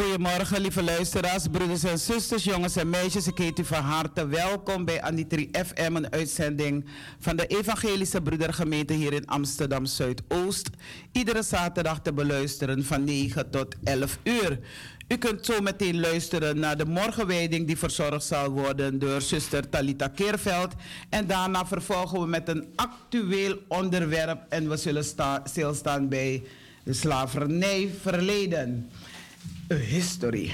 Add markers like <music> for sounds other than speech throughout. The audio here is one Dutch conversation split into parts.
Goedemorgen, lieve luisteraars, broeders en zusters, jongens en meisjes. Ik heet u van harte welkom bij Anitri FM, een uitzending van de Evangelische Broedergemeente hier in Amsterdam Zuidoost. Iedere zaterdag te beluisteren van 9 tot 11 uur. U kunt zo meteen luisteren naar de morgenwijding die verzorgd zal worden door zuster Talita Keerveld. En daarna vervolgen we met een actueel onderwerp en we zullen stilstaan bij de slavernijverleden history.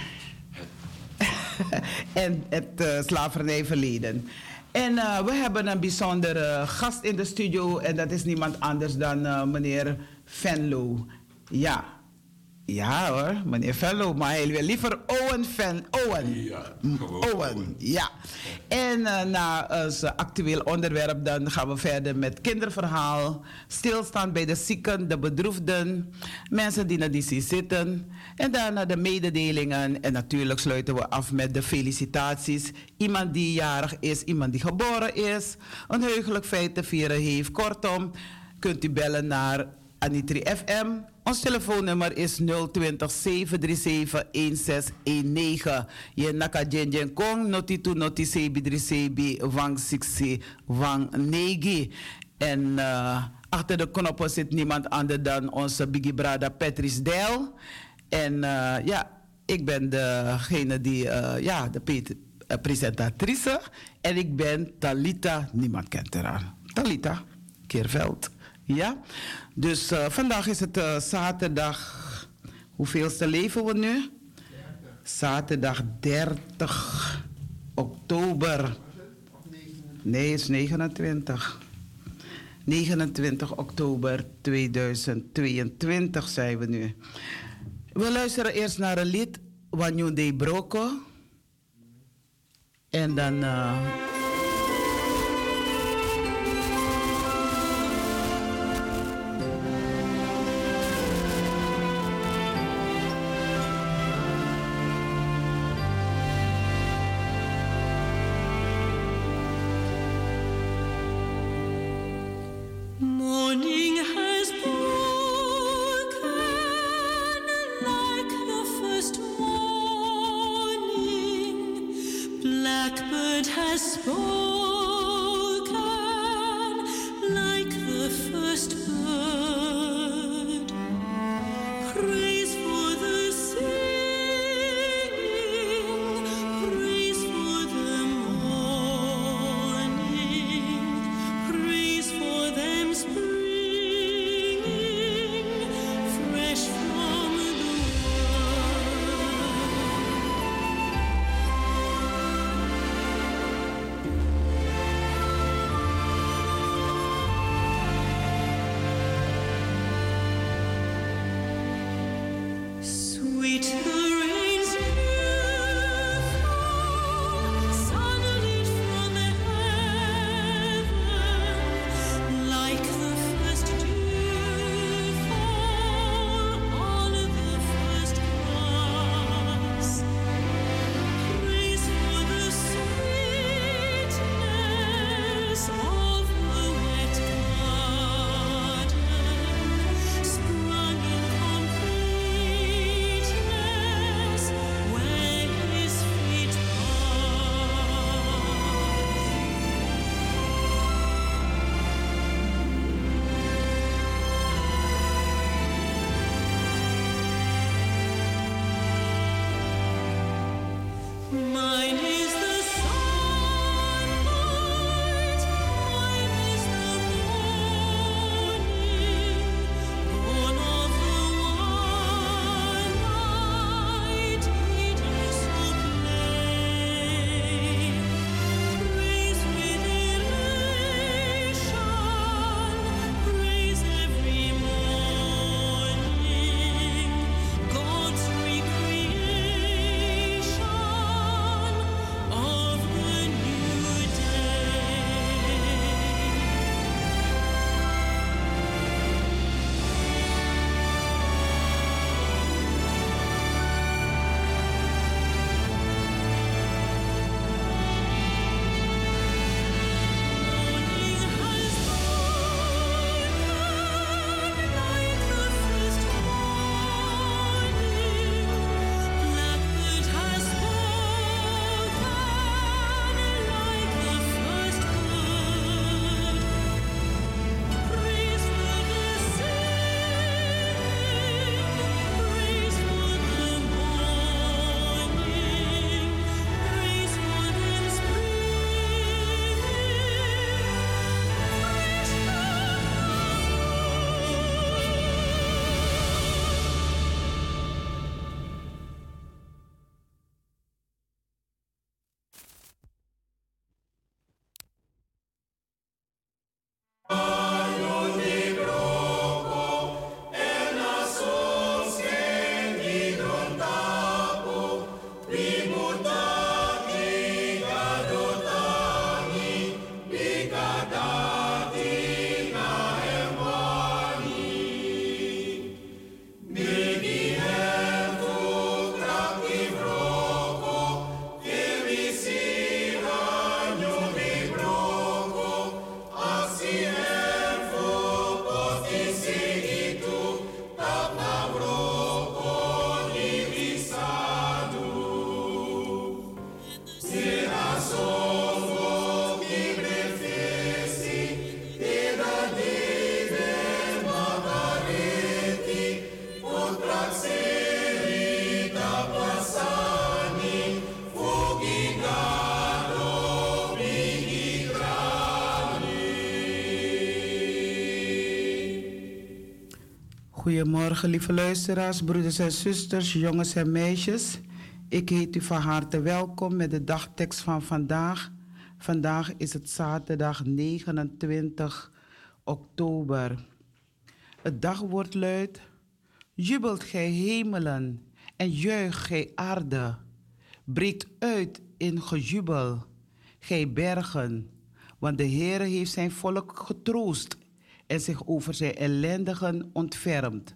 <laughs> en het uh, slavernijverleden. En uh, we hebben een bijzondere gast in de studio en dat is niemand anders dan uh, meneer Venlo. Ja, ja hoor, meneer Fellow, maar hij wil liever Owen van Owen. Ja, Owen, ja. En uh, na ons actueel onderwerp dan gaan we verder met kinderverhaal. Stilstaan bij de zieken, de bedroefden, mensen die naar die zitten. En daarna de mededelingen. En natuurlijk sluiten we af met de felicitaties. Iemand die jarig is, iemand die geboren is. Een heugelijk feit te vieren heeft. Kortom, kunt u bellen naar Anitri FM ons telefoonnummer is 020 737 1619. Je naka jen kong noti tu noti sebi dri sebi wang siksi wang negi. En uh, achter de knoppen zit niemand anders dan onze Biggie Brada Patrice Del. En uh, ja, ik ben degene die, uh, ja, de presentatrice. En ik ben Talita, niemand kent haar. Talita Keerveld. Ja, dus vandaag is het zaterdag. Hoeveelste leven we nu? Zaterdag 30 oktober. Nee, het is 29. 29 oktober 2022 zijn we nu. We luisteren eerst naar een lied, Wanyo de Broko. En dan. Uh, Goedemorgen, lieve luisteraars, broeders en zusters, jongens en meisjes. Ik heet u van harte welkom met de dagtekst van vandaag. Vandaag is het zaterdag 29 oktober. Het dagwoord luidt: Jubelt gij hemelen en juich gij aarde. Breekt uit in gejubel, gij bergen, want de Heer heeft zijn volk getroost en zich over zijn ellendigen ontfermt.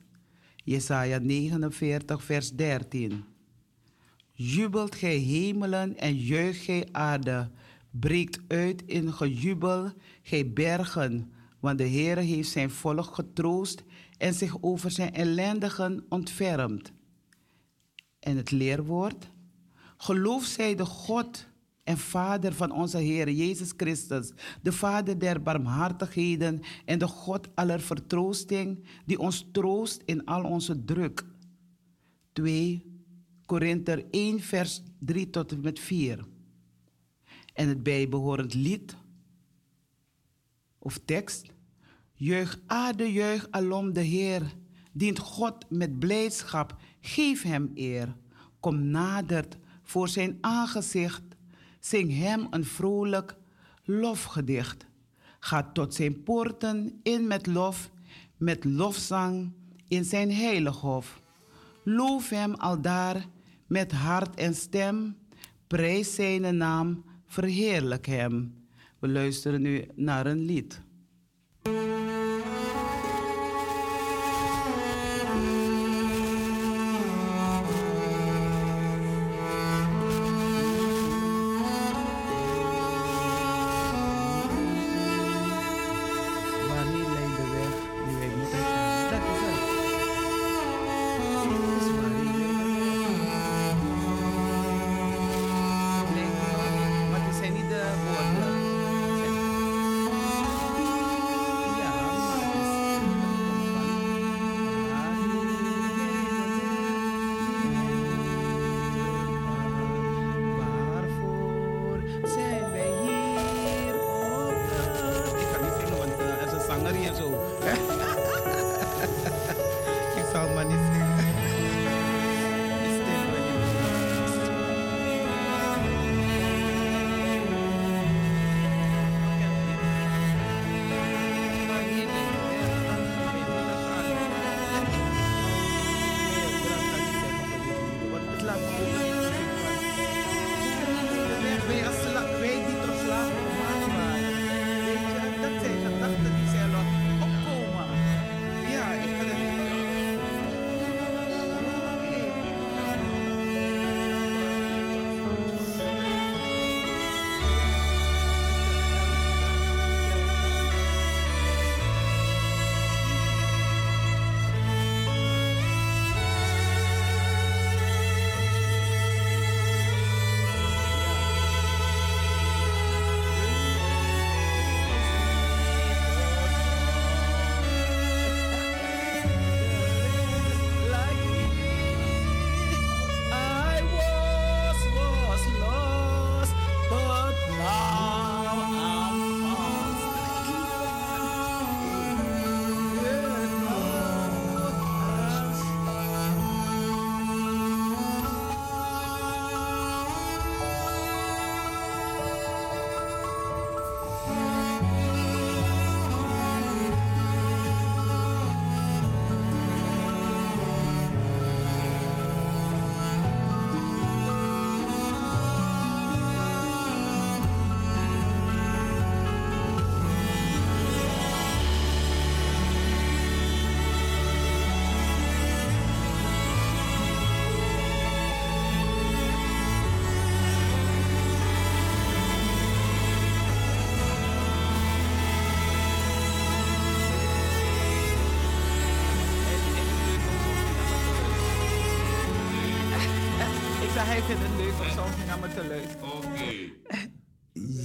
Jesaja 49, vers 13. Jubelt gij hemelen en juicht gij aarde, breekt uit in gejubel, gij bergen, want de Heer heeft zijn volk getroost en zich over zijn ellendigen ontfermt. En het leerwoord, geloof zij de God en Vader van onze Heer Jezus Christus, de Vader der barmhartigheden en de God aller vertroosting, die ons troost in al onze druk. 2 Korinther 1, vers 3 tot en met 4. En het bijbehorend lied of tekst. Juich aarde, juich alom de Heer. Dient God met blijdschap, geef hem eer. Kom nadert voor zijn aangezicht Zing hem een vrolijk lofgedicht. Ga tot zijn poorten in met lof, met lofzang in zijn heilig hof. Loof hem aldaar met hart en stem. Prijs zijn naam, verheerlijk hem. We luisteren nu naar een lied.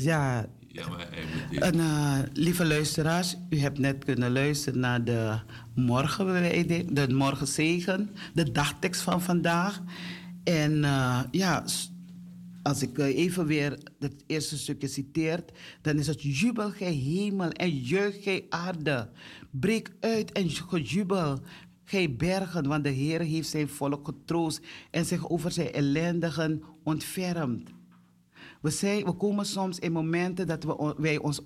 Ja. ja maar en, uh, lieve luisteraars, u hebt net kunnen luisteren naar de morgenwijding, de morgenzegen, de dagtekst van vandaag. En uh, ja, als ik uh, even weer het eerste stukje citeert, dan is het jubel gij hemel en juich gij aarde. Breek uit en gejubel gij bergen, want de Heer heeft zijn volk getroost en zich over zijn ellendigen ontfermd. We, zijn, we komen soms in momenten dat we, wij ons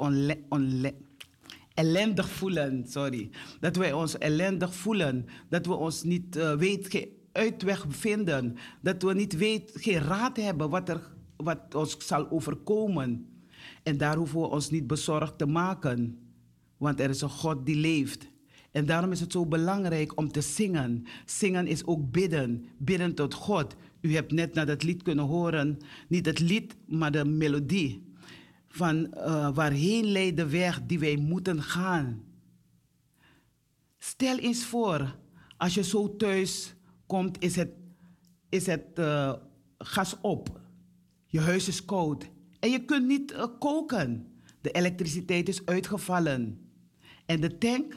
ellendig voelen. Sorry. Dat wij ons ellendig voelen. Dat we ons niet uh, geen uitweg vinden. Dat we niet weet, geen raad hebben wat, er, wat ons zal overkomen. En daar hoeven we ons niet bezorgd te maken. Want er is een God die leeft. En daarom is het zo belangrijk om te zingen. Zingen is ook bidden. Bidden tot God. U hebt net naar dat lied kunnen horen. Niet het lied, maar de melodie. Van uh, waarheen leidt de weg die wij moeten gaan. Stel eens voor, als je zo thuis komt, is het, is het uh, gas op. Je huis is koud. En je kunt niet uh, koken. De elektriciteit is uitgevallen. En de tank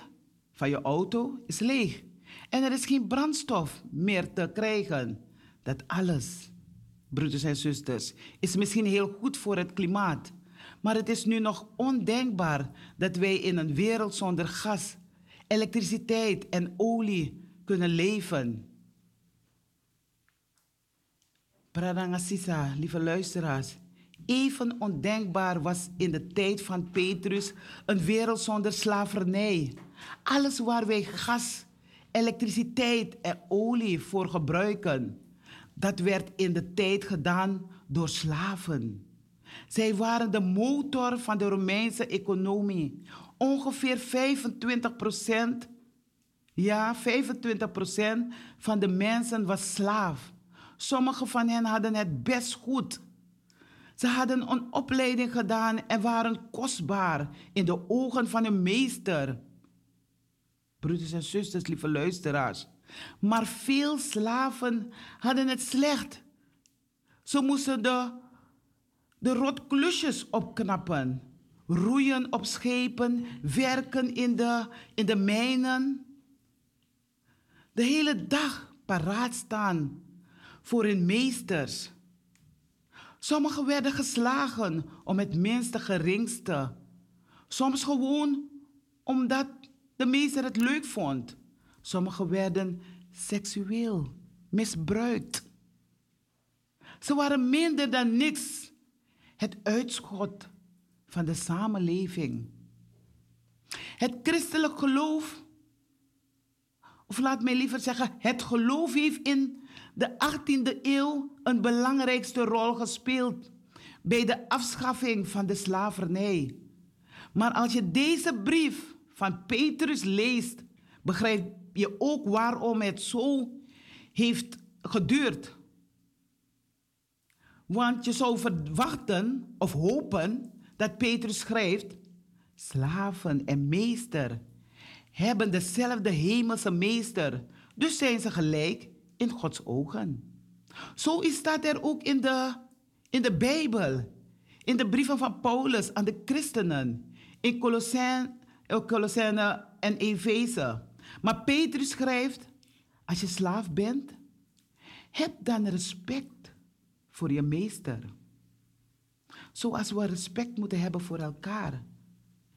van je auto is leeg. En er is geen brandstof meer te krijgen. Dat alles, broeders en zusters, is misschien heel goed voor het klimaat. Maar het is nu nog ondenkbaar dat wij in een wereld zonder gas, elektriciteit en olie kunnen leven. Pradangasisa, lieve luisteraars. Even ondenkbaar was in de tijd van Petrus een wereld zonder slavernij. Alles waar wij gas, elektriciteit en olie voor gebruiken, dat werd in de tijd gedaan door slaven. Zij waren de motor van de Romeinse economie. Ongeveer 25 procent, ja, 25 procent van de mensen was slaaf. Sommigen van hen hadden het best goed. Ze hadden een opleiding gedaan en waren kostbaar in de ogen van hun meester. Broeders en zusters, lieve luisteraars. Maar veel slaven hadden het slecht. Ze moesten de, de rotklusjes opknappen, roeien op schepen, werken in de, in de mijnen. De hele dag paraat staan voor hun meesters. Sommigen werden geslagen om het minste geringste. Soms gewoon omdat de meester het leuk vond. Sommigen werden seksueel misbruikt. Ze waren minder dan niks. Het uitschot van de samenleving. Het christelijk geloof, of laat mij liever zeggen, het geloof heeft in de 18e eeuw een belangrijkste rol gespeeld bij de afschaffing van de slavernij. Maar als je deze brief van Petrus leest, begrijp je ook waarom het zo heeft geduurd. Want je zou verwachten of hopen dat Petrus schrijft: slaven en meester hebben dezelfde hemelse meester, dus zijn ze gelijk in Gods ogen. Zo staat er ook in de, in de Bijbel, in de brieven van Paulus aan de christenen, in Colossense en Efeze. Maar Petrus schrijft, als je slaaf bent, heb dan respect voor je meester. Zoals we respect moeten hebben voor elkaar.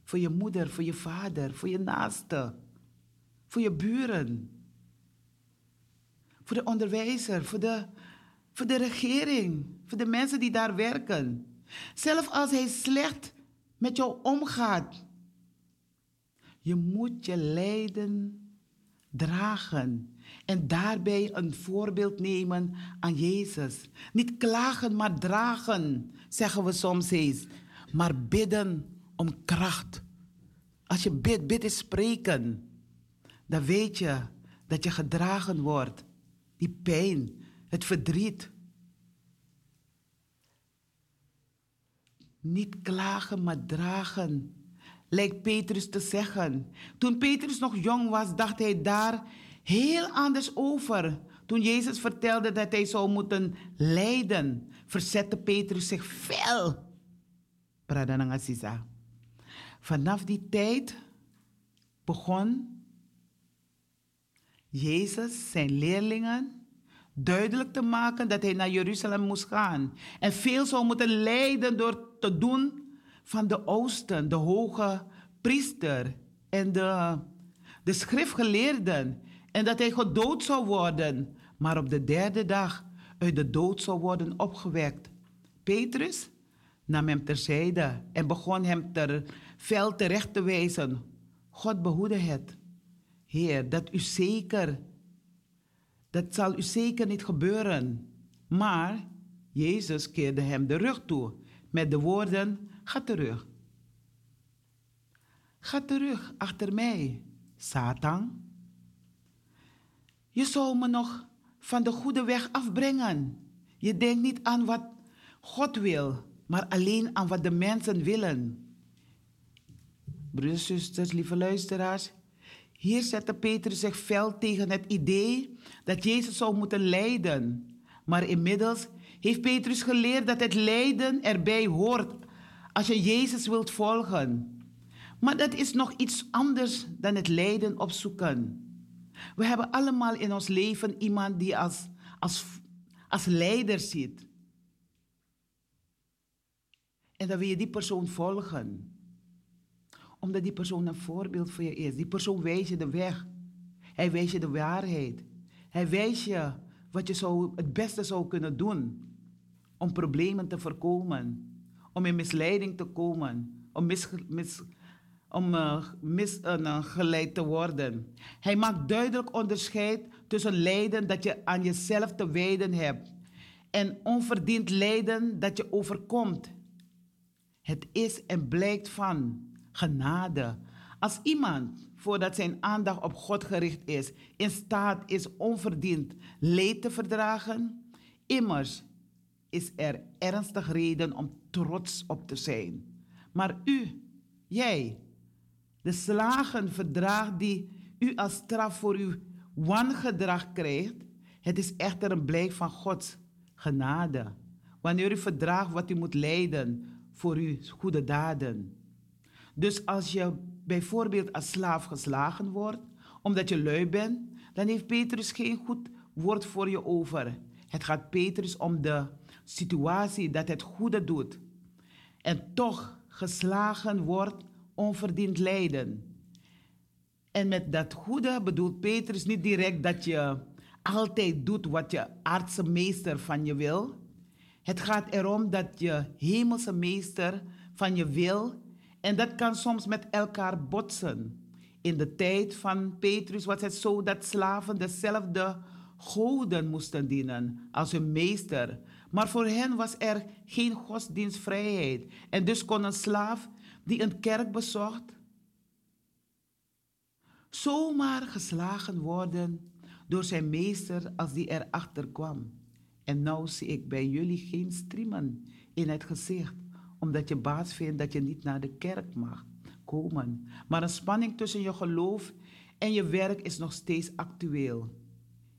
Voor je moeder, voor je vader, voor je naaste, voor je buren voor de onderwijzer, voor de, voor de regering, voor de mensen die daar werken. Zelfs als hij slecht met jou omgaat. Je moet je lijden dragen en daarbij een voorbeeld nemen aan Jezus. Niet klagen, maar dragen, zeggen we soms eens. Maar bidden om kracht. Als je bidt, bid is spreken. Dan weet je dat je gedragen wordt die pijn, het verdriet. Niet klagen, maar dragen, lijkt Petrus te zeggen. Toen Petrus nog jong was, dacht hij daar heel anders over. Toen Jezus vertelde dat hij zou moeten lijden, verzette Petrus zich fel. Vanaf die tijd begon Jezus zijn leerlingen duidelijk te maken dat hij naar Jeruzalem moest gaan. En veel zou moeten lijden door te doen van de oosten, de hoge priester en de, de schriftgeleerden En dat hij gedood zou worden, maar op de derde dag uit de dood zou worden opgewekt. Petrus nam hem terzijde en begon hem ter vel terecht te wijzen. God behoede het. Heer, dat u zeker, dat zal u zeker niet gebeuren. Maar Jezus keerde hem de rug toe met de woorden, ga terug. Ga terug achter mij, Satan. Je zou me nog van de goede weg afbrengen. Je denkt niet aan wat God wil, maar alleen aan wat de mensen willen. Broeders, zusters, lieve luisteraars, hier zette Petrus zich fel tegen het idee dat Jezus zou moeten lijden. Maar inmiddels heeft Petrus geleerd dat het lijden erbij hoort als je Jezus wilt volgen. Maar dat is nog iets anders dan het lijden opzoeken. We hebben allemaal in ons leven iemand die als, als, als leider ziet. En dan wil je die persoon volgen. Omdat die persoon een voorbeeld voor je is. Die persoon wijst je de weg. Hij wijst je de waarheid. Hij wijst je wat je zou, het beste zou kunnen doen om problemen te voorkomen. Om in misleiding te komen. Om mis, mis, om uh, misgeleid uh, te worden. Hij maakt duidelijk onderscheid tussen lijden dat je aan jezelf te wijden hebt en onverdiend lijden dat je overkomt. Het is en blijkt van genade. Als iemand, voordat zijn aandacht op God gericht is, in staat is onverdiend leed te verdragen, immers is er ernstig reden om trots op te zijn. Maar u, jij, de slagen verdraagt die u als straf voor uw wangedrag krijgt, het is echter een blijk van Gods genade. Wanneer u verdraagt wat u moet lijden voor uw goede daden. Dus als je bijvoorbeeld als slaaf geslagen wordt, omdat je lui bent, dan heeft Petrus geen goed woord voor je over. Het gaat Petrus om de situatie dat het goede doet en toch geslagen wordt onverdiend lijden. En met dat goede bedoelt Petrus niet direct dat je altijd doet wat je aardse meester van je wil. Het gaat erom dat je hemelse meester van je wil en dat kan soms met elkaar botsen. In de tijd van Petrus was het zo dat slaven dezelfde goden moesten dienen als hun meester. Maar voor hen was er geen godsdienstvrijheid. En dus kon een slaaf die een kerk bezocht, zomaar geslagen worden door zijn meester als die erachter kwam. En nou zie ik bij jullie geen striemen in het gezicht, omdat je baas vindt dat je niet naar de kerk mag komen. Maar een spanning tussen je geloof en je werk is nog steeds actueel.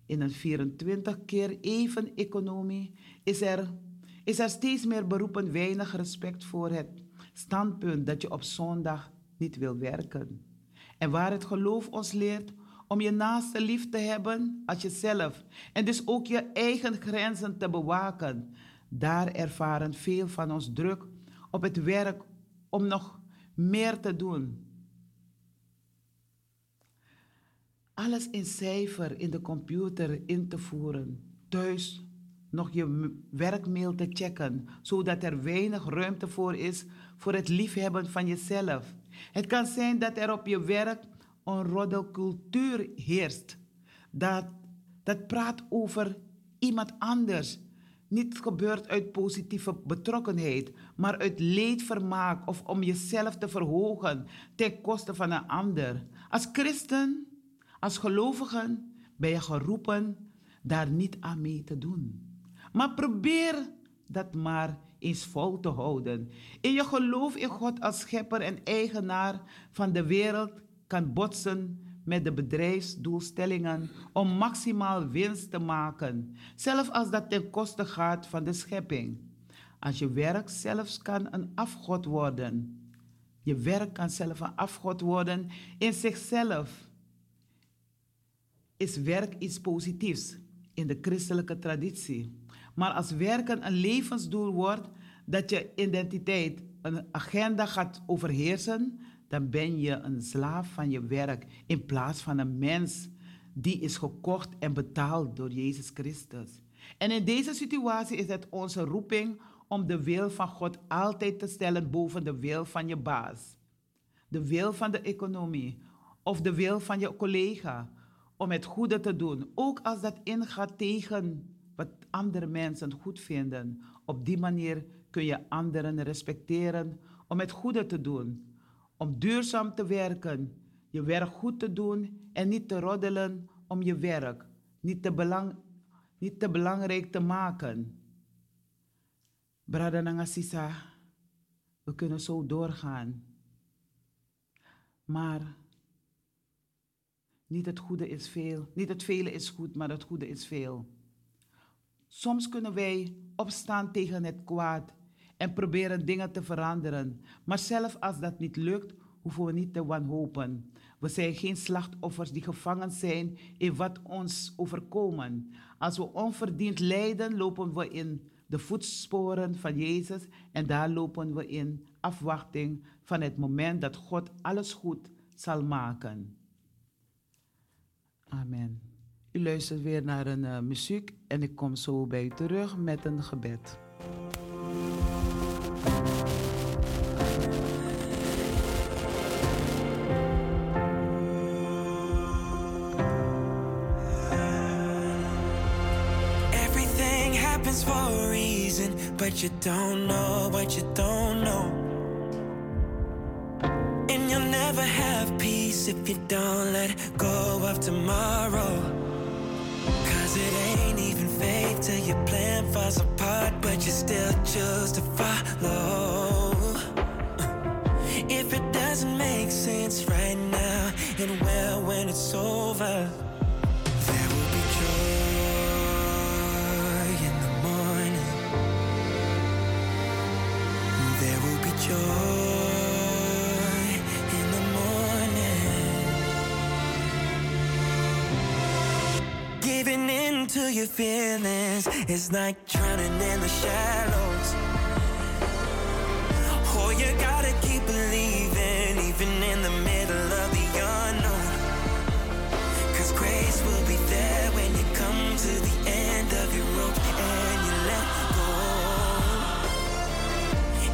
In een 24 keer even economie is er, is er steeds meer beroepen weinig respect voor het standpunt dat je op zondag niet wil werken. En waar het geloof ons leert om je naaste lief te hebben als jezelf en dus ook je eigen grenzen te bewaken, daar ervaren veel van ons druk op het werk om nog meer te doen. Alles in cijfer in de computer in te voeren, thuis nog je werkmail te checken, zodat er weinig ruimte voor is voor het liefhebben van jezelf. Het kan zijn dat er op je werk een roddelcultuur heerst. Dat, dat praat over iemand anders. Niet gebeurt uit positieve betrokkenheid, maar uit leedvermaak of om jezelf te verhogen ten koste van een ander. Als christen, als gelovigen, ben je geroepen daar niet aan mee te doen. Maar probeer dat maar eens vol te houden. In je geloof in God als schepper en eigenaar van de wereld kan botsen met de bedrijfsdoelstellingen om maximaal winst te maken, zelfs als dat ten koste gaat van de schepping. Als je werk zelfs kan een afgod worden. Je werk kan zelf een afgod worden in zichzelf. Is werk iets positiefs in de christelijke traditie? Maar als werken een levensdoel wordt, dat je identiteit een agenda gaat overheersen, dan ben je een slaaf van je werk in plaats van een mens die is gekocht en betaald door Jezus Christus. En in deze situatie is het onze roeping om de wil van God altijd te stellen boven de wil van je baas, de wil van de economie of de wil van je collega, om het goede te doen, ook als dat ingaat tegen wat andere mensen goed vinden. Op die manier kun je anderen respecteren om het goede te doen, om duurzaam te werken, je werk goed te doen en niet te roddelen om je werk, niet te, belang, niet te belangrijk te maken. Brada Nangasisa, we kunnen zo doorgaan. Maar niet het goede is veel, niet het vele is goed, maar het goede is veel. Soms kunnen wij opstaan tegen het kwaad en proberen dingen te veranderen. Maar zelfs als dat niet lukt, hoeven we niet te wanhopen. We zijn geen slachtoffers die gevangen zijn in wat ons overkomen. Als we onverdiend lijden, lopen we in de voetsporen van Jezus en daar lopen we in afwachting van het moment dat God alles goed zal maken. Amen. U luistert weer naar een uh, muziek en ik kom zo bij u terug met een gebed. Everything happens for a reason, but you don't know what you don't know. And you'll never have peace if you don't let go of tomorrow. Cause it ain't even fate till your plan falls apart, but you still choose to follow. If it doesn't make sense right now, it will when it's over. Your feelings It's like drowning in the shallows. Oh, you gotta keep believing, even in the middle of the unknown. Cause grace will be there when you come to the end of your rope and you let go.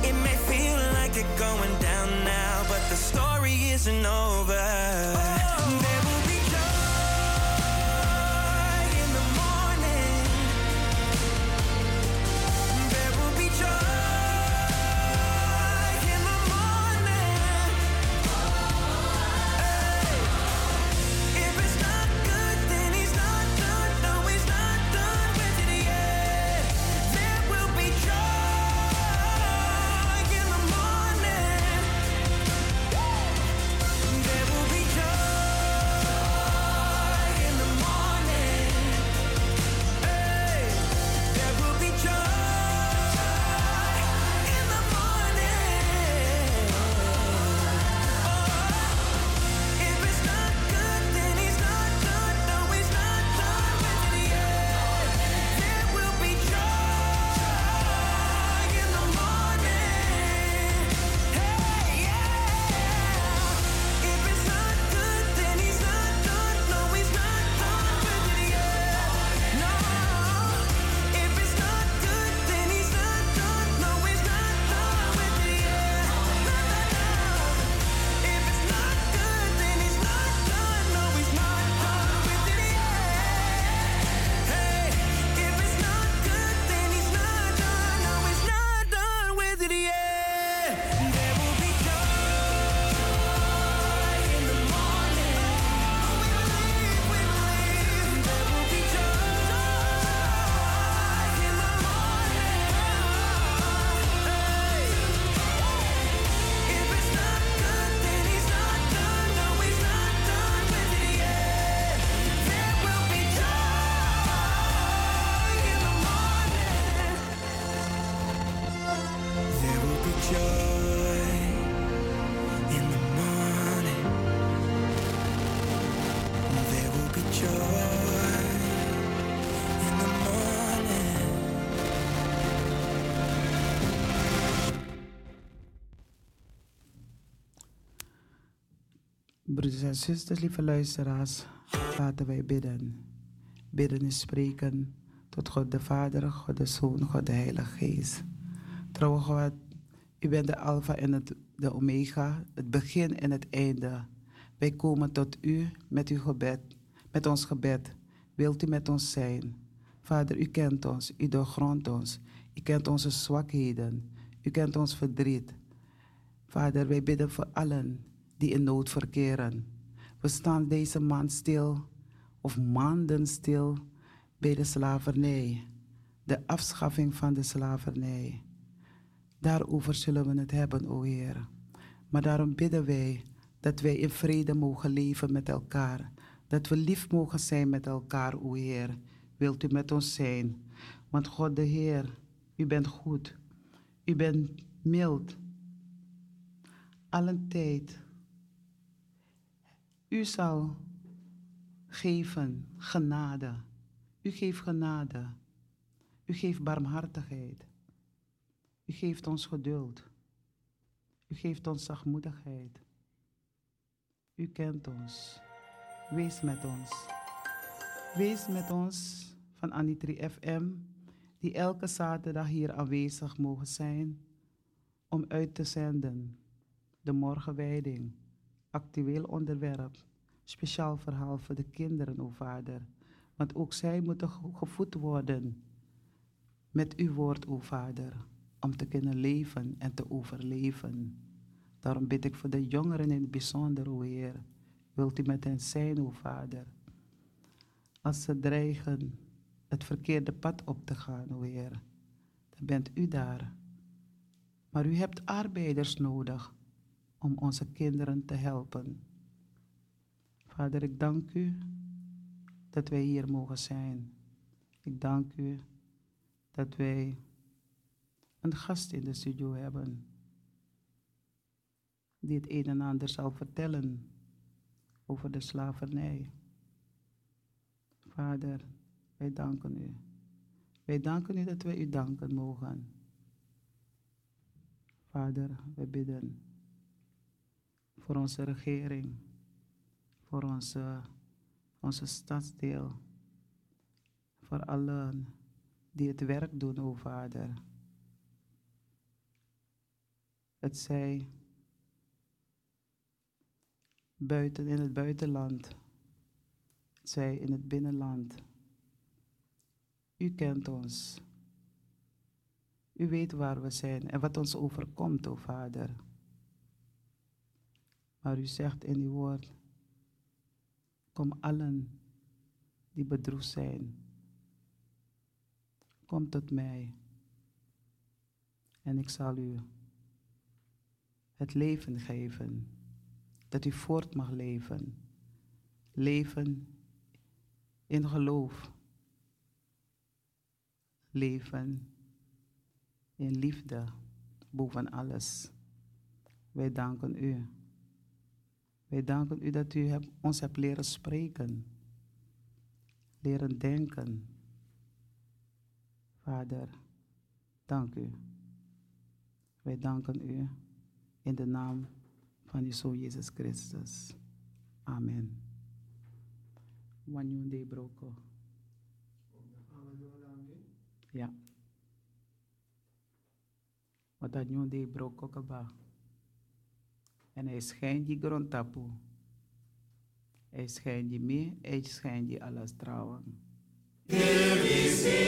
It may feel like you're going down now, but the story isn't over. Broeders en zusters, lieve luisteraars. Laten wij bidden. Bidden is spreken tot God de Vader, God de Zoon, God de Heilige Geest. Trouwe God, u bent de Alpha en het, de Omega, het begin en het einde. Wij komen tot u met uw gebed, met ons gebed. Wilt u met ons zijn? Vader, u kent ons, u doorgrondt ons. U kent onze zwakheden, u kent ons verdriet. Vader, wij bidden voor allen die in nood verkeren. We staan deze maand stil, of maanden stil, bij de slavernij. De afschaffing van de slavernij. Daarover zullen we het hebben, o Heer. Maar daarom bidden wij dat wij in vrede mogen leven met elkaar. Dat we lief mogen zijn met elkaar, o Heer. Wilt u met ons zijn? Want God de Heer, u bent goed. U bent mild. Allen tijd. U zal geven genade. U geeft genade. U geeft barmhartigheid. U geeft ons geduld. U geeft ons zachtmoedigheid. U kent ons. Wees met ons. Wees met ons van Anitri FM, die elke zaterdag hier aanwezig mogen zijn om uit te zenden. De morgenwijding, actueel onderwerp, speciaal verhaal voor de kinderen, o Vader. Want ook zij moeten ge- gevoed worden met uw woord, o Vader, om te kunnen leven en te overleven. Daarom bid ik voor de jongeren in het bijzonder, o Heer. Wilt u met hen zijn, o Vader? Als ze dreigen het verkeerde pad op te gaan, o Heer, dan bent u daar. Maar u hebt arbeiders nodig om onze kinderen te helpen. Vader, ik dank u dat wij hier mogen zijn. Ik dank u dat wij een gast in de studio hebben die het een en ander zal vertellen over de slavernij. Vader, wij danken u. Wij danken u dat wij u danken mogen. Vader, wij bidden voor onze regering, voor onze, onze stadsdeel, voor allen die het werk doen, o Vader. Het zij buiten in het buitenland, het zij in het binnenland. U kent ons. U weet waar we zijn en wat ons overkomt, o Vader. Maar u zegt in uw woord, kom allen die bedroefd zijn, kom tot mij en ik zal u het leven geven, dat u voort mag leven. Leven in geloof. Leven in liefde boven alles. Wij danken u. Wij danken u dat u ons hebt leren spreken, leren denken. Vader, dank u. Wij danken u in de naam van uw Zoon Jezus Christus. Amen. Wanyunde broko. Ja. Wat dat broko kaba. En hij schijnt die grondtapu. Hij schijnt die mee, hij schijnt die alles trouwen. Asi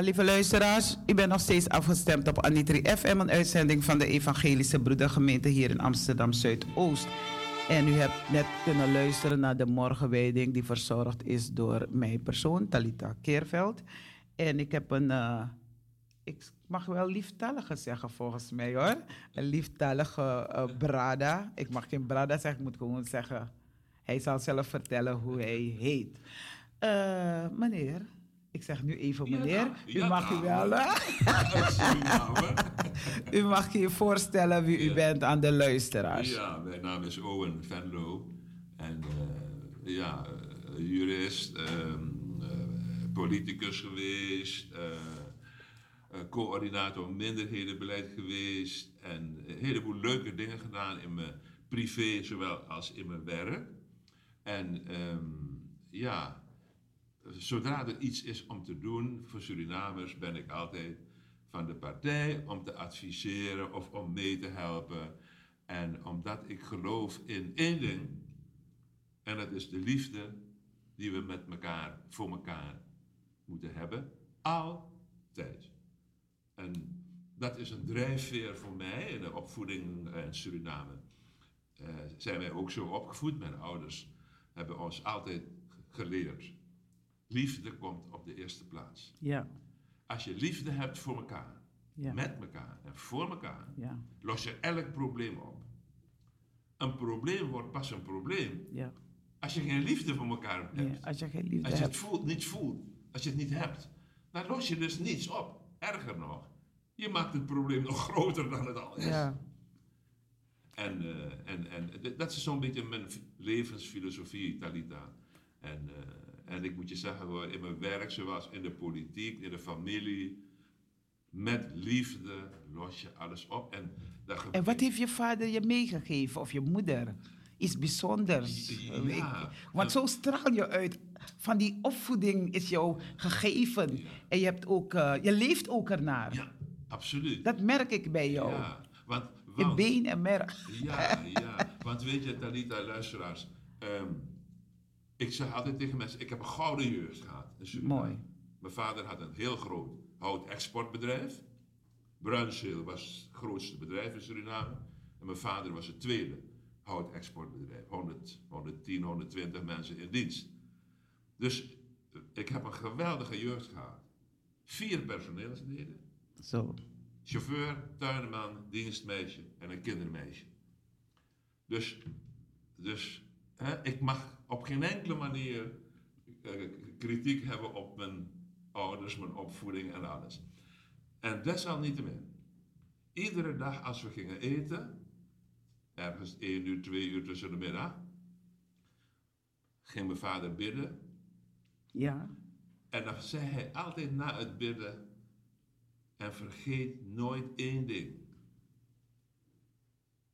Lieve luisteraars, u bent nog steeds afgestemd op Anitri FM, een uitzending van de Evangelische Broedergemeente hier in Amsterdam Zuidoost. En u hebt net kunnen luisteren naar de morgenwijding die verzorgd is door mijn persoon, Talita Keerveld. En ik heb een, eh, ik mag wel lieftallige zeggen volgens mij hoor, een lieftallige eh, brada. Ik mag geen brada zeggen, ik moet gewoon zeggen, hij zal zelf vertellen hoe hij heet. Eh, meneer, ik zeg nu even meneer, dag. u Ja, mag u wel, <laughs> u mag je voorstellen wie u bent aan de luisteraars. Ja, mijn naam is Owen Venlo. En eh, ja, eh, jurist, ehm, eh, politicus geweest, eh, coördinator minderhedenbeleid geweest. En een heleboel leuke dingen gedaan in mijn privé, zowel als in mijn werk. En ehm, ja, zodra er iets is om te doen voor Surinamers, ben ik altijd van de partij om te adviseren of om mee te helpen. En omdat ik geloof in één ding, en dat is de liefde die we met elkaar, voor elkaar moeten hebben, altijd. En dat is een drijfveer voor mij in de opvoeding in Suriname. Eh, zijn wij ook zo opgevoed, mijn ouders hebben ons altijd geleerd. Liefde komt op de eerste plaats. Ja, Als je liefde hebt voor elkaar, ja, met elkaar en voor elkaar, ja, los je elk probleem op. Een probleem wordt pas een probleem ja. als je geen liefde voor elkaar hebt. Als je geen liefde als je het hebt. voelt, niet voelt, als je het niet hebt, dan los je dus niets op. Erger nog, je maakt het probleem nog <laughs> groter dan het al is. Ja, En, eh, en, en dat is zo'n beetje mijn levensfilosofie, Talita. En, eh, en ik moet je zeggen, hoor, in mijn werk, zoals in de politiek, in de familie, met liefde los je alles op. En, dat En wat heeft je vader je meegegeven of je moeder? Iets bijzonders. Ja. Ik- Want zo straal je uit. Van die opvoeding is jou gegeven. Ja. En je, hebt ook, eh, je leeft ook ernaar. Ja, absoluut. Dat merk ik bij jou. Ja, want, want, been en merg. ja, ja, <laughs> want weet je, Talita, luisteraars. ehm, ik zeg altijd tegen mensen, ik heb een gouden jeugd gehad. Mooi. Mijn vader had een heel groot houtexportbedrijf. Bruinzeel was het grootste bedrijf in Suriname. En mijn vader was het tweede houtexportbedrijf. 100, 110, 120 mensen in dienst. Dus eh, ik heb een geweldige jeugd gehad. Vier personeelsleden. Zo. Chauffeur, tuinman, dienstmeisje en een kindermeisje. Dus, dus hè, ik mag op geen enkele manier eh, kritiek hebben op mijn ouders, mijn opvoeding en alles. En desalniettemin, iedere dag als we gingen eten, ergens één uur, twee uur tussen de middag, ging mijn vader bidden. Ja. En dan zei hij altijd na het bidden, en vergeet nooit één ding.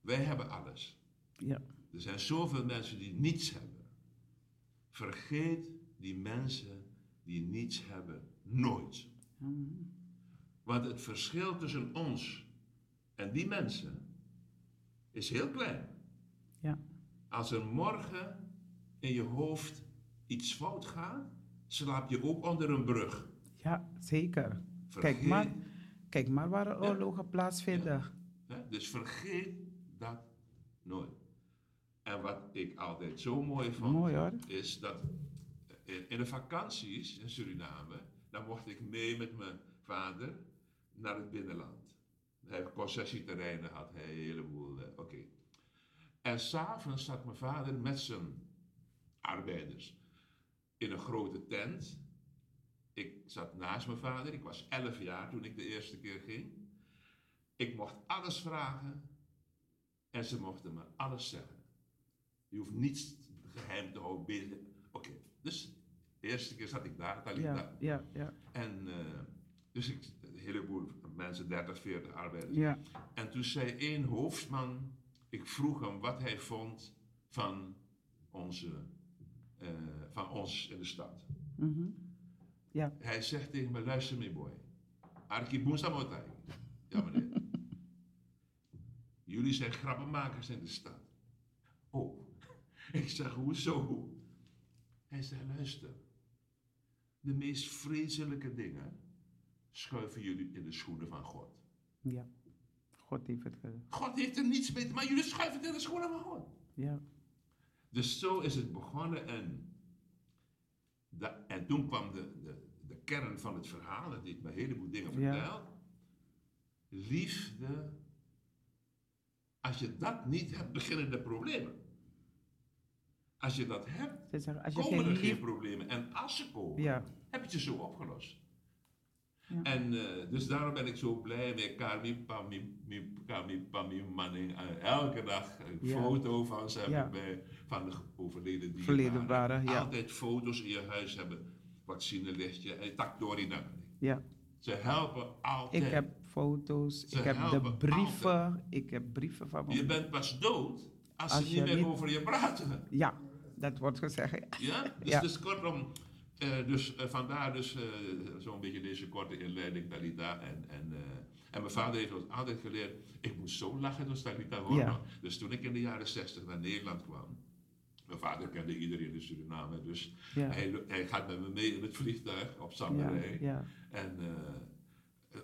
Wij hebben alles. Ja. Er zijn zoveel mensen die niets hebben. Vergeet die mensen die niets hebben nooit. Want het verschil tussen ons en die mensen is heel klein. Ja. Als er morgen in je hoofd iets fout gaat, slaap je ook onder een brug. Ja, zeker. Vergeet, Kijk maar, kijk maar waar de oorlogen plaatsvinden. dus vergeet dat nooit. En wat ik altijd zo mooi vond, Mooi is dat in, in de vakanties in Suriname, dan mocht ik mee met mijn vader naar het binnenland. Hij concessieterreinen, had hij een heleboel. eh, Oké. En s'avonds zat mijn vader met zijn arbeiders in een grote tent. Ik zat naast mijn vader, ik was 11 jaar toen ik de eerste keer ging. Ik mocht alles vragen en ze mochten me alles zeggen. Je hoeft niets geheim te houden. Oké, dus de eerste keer zat ik daar, Talita. Ja, ja, ja. En eh, dus ik, een heleboel mensen, 30, 40 arbeiders. Ja, En toen zei één hoofdman, ik vroeg hem wat hij vond van, onze, eh, van ons in de stad. mhm. ja. Hij zegt tegen me, luister me boy, Arki Boensamotai. Ja meneer. <laughs> Jullie zijn grappenmakers in de stad. Oh, <laughs> ik zeg, hoezo? Hij zei, luister. De meest vreselijke dingen schuiven jullie in de schoenen van God. Ja. God heeft het gedaan. God heeft er niets mee te maar jullie schuiven het in de schoenen van God. Ja. Dus zo is het begonnen en, en toen kwam de, de, de kern van het verhaal, dat heeft me een heleboel dingen Ja. verteld. Liefde, als je dat niet hebt, beginnen de problemen. Als je dat hebt, Ze zeggen, als je komen geen er geen problemen. En als ze komen, Ja. heb je ze zo opgelost. Ja. En eh, dus daarom ben ik zo blij met Kami Pami, mi- Kami Pami Manning. Eh, elke dag een Ja. foto van ze heb Ja. ik bij, van de overleden dierbaren. Ja. Altijd foto's in je huis hebben. Vaccinelichtje en takdori Ja. Ze helpen altijd. Ik heb foto's, Ze ik heb de brieven, ik heb brieven van Je bent pas dood als, Als ze niet meer niet- over je praten. Ja, dat wordt gezegd. ja. Dus, Ja. dus kortom, eh, dus, eh, vandaar dus eh, zo'n beetje deze korte inleiding, Talita. En, en, en mijn vader heeft ons altijd geleerd, ik moest zo lachen toen Talita hoorde. Ja. Dus toen ik in de jaren 60 naar Nederland kwam, mijn vader kende iedereen in Suriname, dus Ja. hij, hij gaat met me mee in het vliegtuig op Ja. En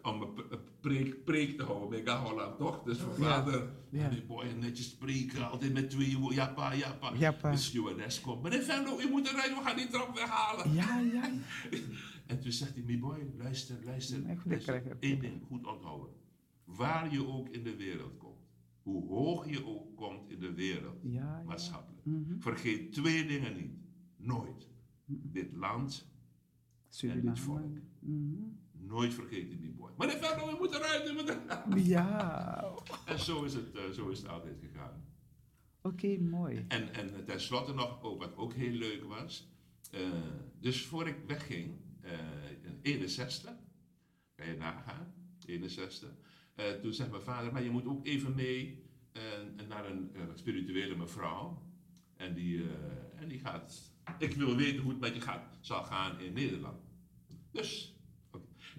om een preek, preek te houden, ga Holland toch? Dus mijn vader, Ja. die boy, netjes spreken, altijd met twee woorden, ja pa, ja pa. Ja, pa. De stewardess komt, meneer Venlo, u moet eruit, we gaan die trap weghalen. Ja, ja. <laughs> En toen zegt hij, mijn boy, luister, luister. Eén ding goed onthouden. Waar je ook in de wereld komt, hoe hoog je ook komt in de wereld, Ja, ja. maatschappelijk. Mhm. Vergeet twee dingen niet. Nooit. Dit land en dit volk. Suriname. Mhm. Nooit vergeten die boy. Maar de Venlo, we moeten eruit, we moeten eruit. Ja, En zo is het, eh, zo is het altijd gegaan. oké, mooi. En, en tenslotte nog, ook, wat ook heel leuk was. eh, dus voor ik wegging, eh, in 61, kan je nagaan, 61. eh, toen zei mijn vader, maar je moet ook even mee naar een spirituele mevrouw. En die, en die gaat, ik wil weten hoe het met je gaat, zal gaan in Nederland. Dus.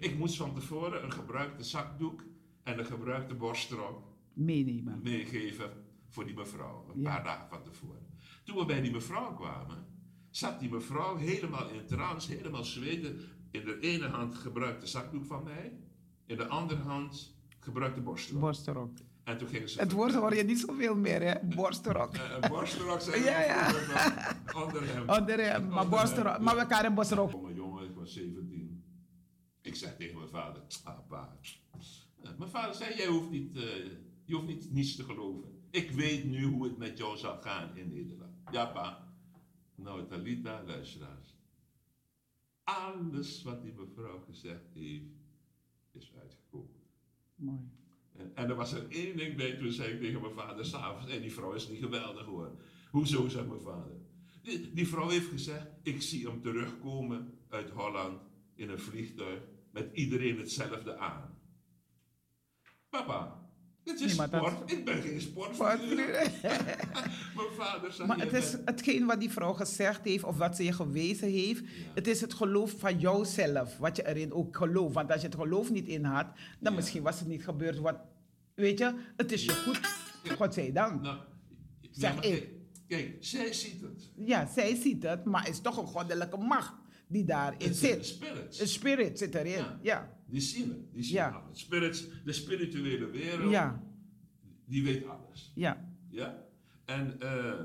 Ik moest van tevoren een gebruikte zakdoek en een gebruikte borstrok Meenemen. meegeven voor die mevrouw, een Ja. paar dagen van tevoren. Toen we bij die mevrouw kwamen, zat die mevrouw helemaal in trance, helemaal zweten. In de ene hand gebruikte zakdoek van mij, in de andere hand gebruikte borstrok. Borstrok. en toen gingen ze... Het woord hoor je niet zoveel meer, hè? Borstrok. Eh, een borstrok zijn <laughs> Ja, ja. onder hem. Onder hem, maar borstrok. Maar we elkaar een borstrok. Jonge jongen, ik was 17. Ik zeg tegen mijn vader, ah pa. Eh, Mijn vader zei, jij hoeft niet, eh, je hoeft niet, niets te geloven. Ik weet nu hoe het met jou zal gaan in Nederland. Ja pa. Nou Talita, luisteraars. Alles wat die mevrouw gezegd heeft, is uitgekomen. Mooi. En, en er was er één ding bij, toen zei ik tegen mijn vader s'avonds, en die vrouw is niet geweldig hoor. Hoezo, zei mijn vader. Die, die vrouw heeft gezegd, ik zie hem terugkomen uit Holland in een vliegtuig met iedereen hetzelfde aan. Papa, dit is Nee, maar dat- sport, ik ben geen sportfiguur. <laughs> mijn vader zei, Maar "Je het is hetgeen wat die vrouw gezegd heeft of wat ze je gewezen heeft. Het is het geloof van jouzelf, wat je erin ook gelooft. Want als je het geloof niet in had, dan Ja. misschien was het niet gebeurd. Wat, weet je, het is je goed. God zij dank. Nou, Zeg ik. Kijk, zij ziet het. Ja, zij ziet het, maar het is toch een goddelijke macht die daarin zit. Een spirit zit erin. Ja. Ja. Die zien het. Die Ja. alles. Spirits, de spirituele wereld, Ja. die weet alles. Ja. Ja? En eh,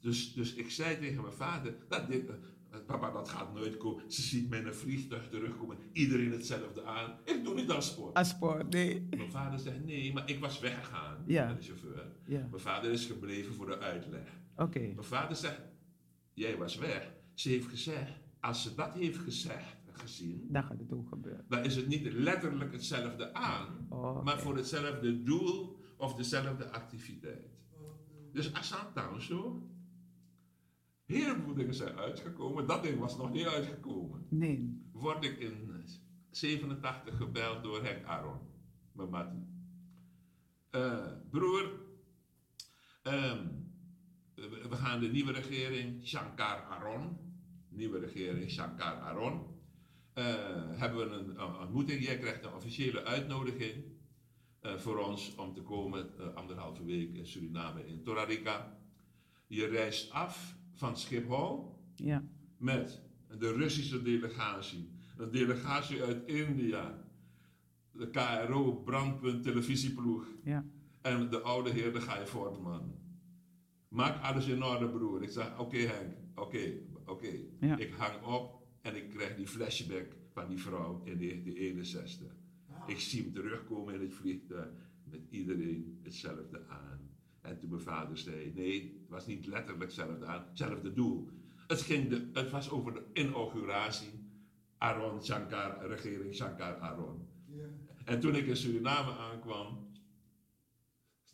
dus, dus ik zei tegen mijn vader, dat dit, eh, papa, dat gaat nooit komen. Ze ziet mij in een vliegtuig terugkomen, iedereen hetzelfde aan. Ik doe niet aan sport. Als sport, nee. Mijn vader zegt, nee, maar ik was weggegaan Ja. met de chauffeur. Ja. Mijn vader is gebleven voor de uitleg. Oké. Mijn vader zegt, jij was weg. Ze heeft gezegd, als ze dat heeft gezegd en gezien, Dan gaat het ook gebeuren. dan is het niet letterlijk hetzelfde aan, Oh, maar voor hetzelfde doel of dezelfde activiteit. Dus Asantang zo. Heel dingen zijn uitgekomen. Dat ding was nog niet uitgekomen. Nee. Word ik in 87 gebeld door Henk Aron, mijn mattie. Eh, broer, ehm, we we gaan de nieuwe regering, Shankar Aron, nieuwe regering Shankar Aron, eh, hebben we een, een ontmoeting. Jij krijgt een officiële uitnodiging eh, voor ons om te komen eh, anderhalve week in Suriname in Torarica. Je reist af van Schiphol Ja. met de Russische delegatie, een delegatie uit India. De KRO, brandpunt televisieploeg. Ja. En de oude heer, de Guy Fortman. Maak alles in orde, broer. Ik zeg, oké Henk, oké, oké. Ja. Ik hang op en ik krijg die flashback van die vrouw in 1961. Ik zie hem terugkomen in het vliegtuig met iedereen hetzelfde aan. En toen mijn vader zei, nee, het was niet letterlijk hetzelfde aan, hetzelfde doel. Het, ging de, het was over de inauguratie. Aaron Shankar, regering Shankar Aaron. En toen ik in Suriname aankwam,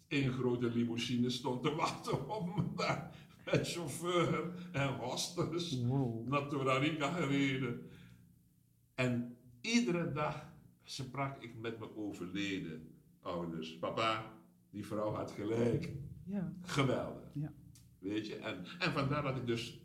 een grote limousine stond te wachten op me daar. Met chauffeur en hostess. Wow. Naar gereden. En iedere dag sprak ik met mijn overleden ouders. Papa, die vrouw had gelijk. Ja. Geweldig. Ja. Weet je? En, en vandaar dat ik dus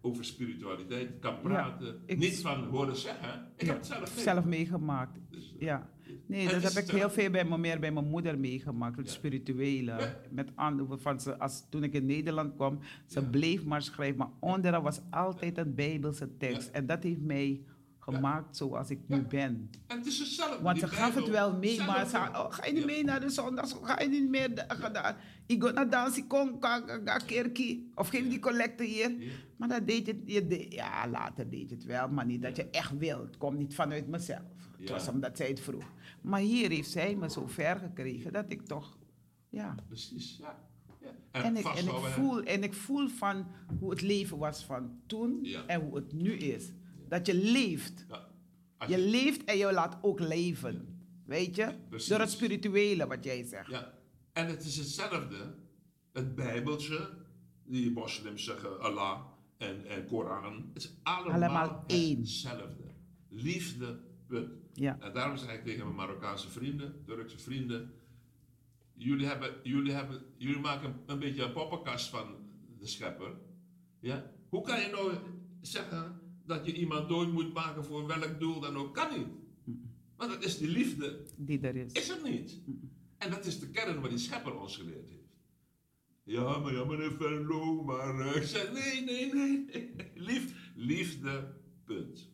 over spiritualiteit kan praten. ik- Niet van horen zeggen. Ik Ja, heb het zelf mee. zelf meegemaakt. Dus, eh, Ja. Nee, dat heb ik heel veel bij me, meer bij mijn moeder meegemaakt. Het Ja. spirituele. Met andere, van ze, als, toen ik in Nederland kwam, ze bleef maar schrijven. Maar onderaan was altijd een Bijbelse tekst. En dat heeft mij gemaakt zoals ik nu ben. En het is hetzelfde. Want ze gaf het wel mee, maar ze oh, ga je niet mee naar de zondags? Ga je niet meer? Ik ga naar dansen, kom, ga, kerkie. Of geef die collecte hier. Maar dat deed je, ja, later deed je het wel, maar niet dat je echt wilt. Het komt niet vanuit mezelf. Het was omdat zij het vroeg. Maar hier heeft zij me zo ver gekregen dat ik toch, ja. Precies, ja. ja. En ik, en, ik voel, en ik voel van hoe het leven was van toen Ja. en hoe het nu is. Dat je leeft. Ja. Je leeft en je laat ook leven. Weet je? Precies. Door het spirituele wat jij zegt. Ja, en het is hetzelfde. Het Bijbeltje, die moslims zeggen Allah en, en Koran. Het is allemaal, Allemaal één. hetzelfde. Liefde, punt. Ja. En daarom zeg ik tegen mijn Marokkaanse vrienden, Turkse vrienden. Jullie, hebben, jullie, hebben, jullie maken een beetje een poppenkast van de schepper. Ja? Hoe kan je nou zeggen dat je iemand dood moet maken voor welk doel dan ook? Kan niet. Want dat is die liefde Die er is. is er niet. En dat is de kern wat die schepper ons geleerd heeft. Ja, maar ja, meneer Venlo, maar... eh, ik zei, nee, nee, nee, nee. <laughs> Lief, liefde, punt.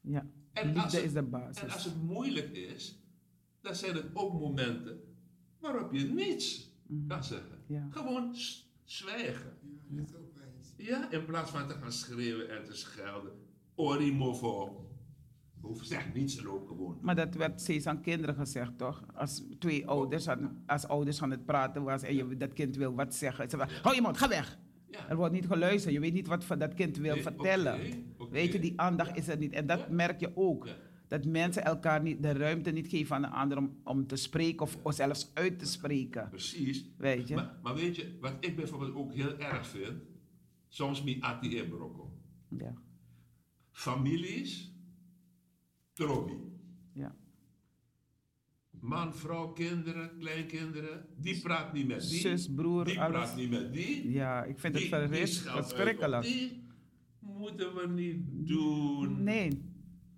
Ja. En als Liefde het- is de En als basis. het moeilijk is, dan zijn het ook momenten waarop je niets kan zeggen. Ja. Gewoon zwijgen. Ja, dat is ook wijs. Ja, in plaats van te gaan schreeuwen en te schelden. Orimofo. Hoef zeg niets en loop gewoon. Maar dat werd steeds aan kinderen gezegd, toch? Als twee ouders aan, als ouders aan het praten was en je, dat kind wil wat zeggen. Ze van, hou je mond, ga weg. Ja. Er wordt niet geluisterd. Je weet niet wat dat kind wil Nee, vertellen. Weet je, die aandacht is er niet. En dat Ja. merk je ook. Ja. Dat mensen elkaar niet de ruimte niet geven aan de ander om, om te spreken of, of zelfs uit te spreken. Precies. Weet je? Maar, maar weet je, wat ik bijvoorbeeld ook heel erg vind, soms mi ati e broko. Ja. Families, trobi. Ja. Man, vrouw, kinderen, kleinkinderen, die praat niet met die. Zus, broer, die alles. praat niet met die. ja, ik vind het Die- op verschrikkelijk. Die moeten we niet doen. Nee,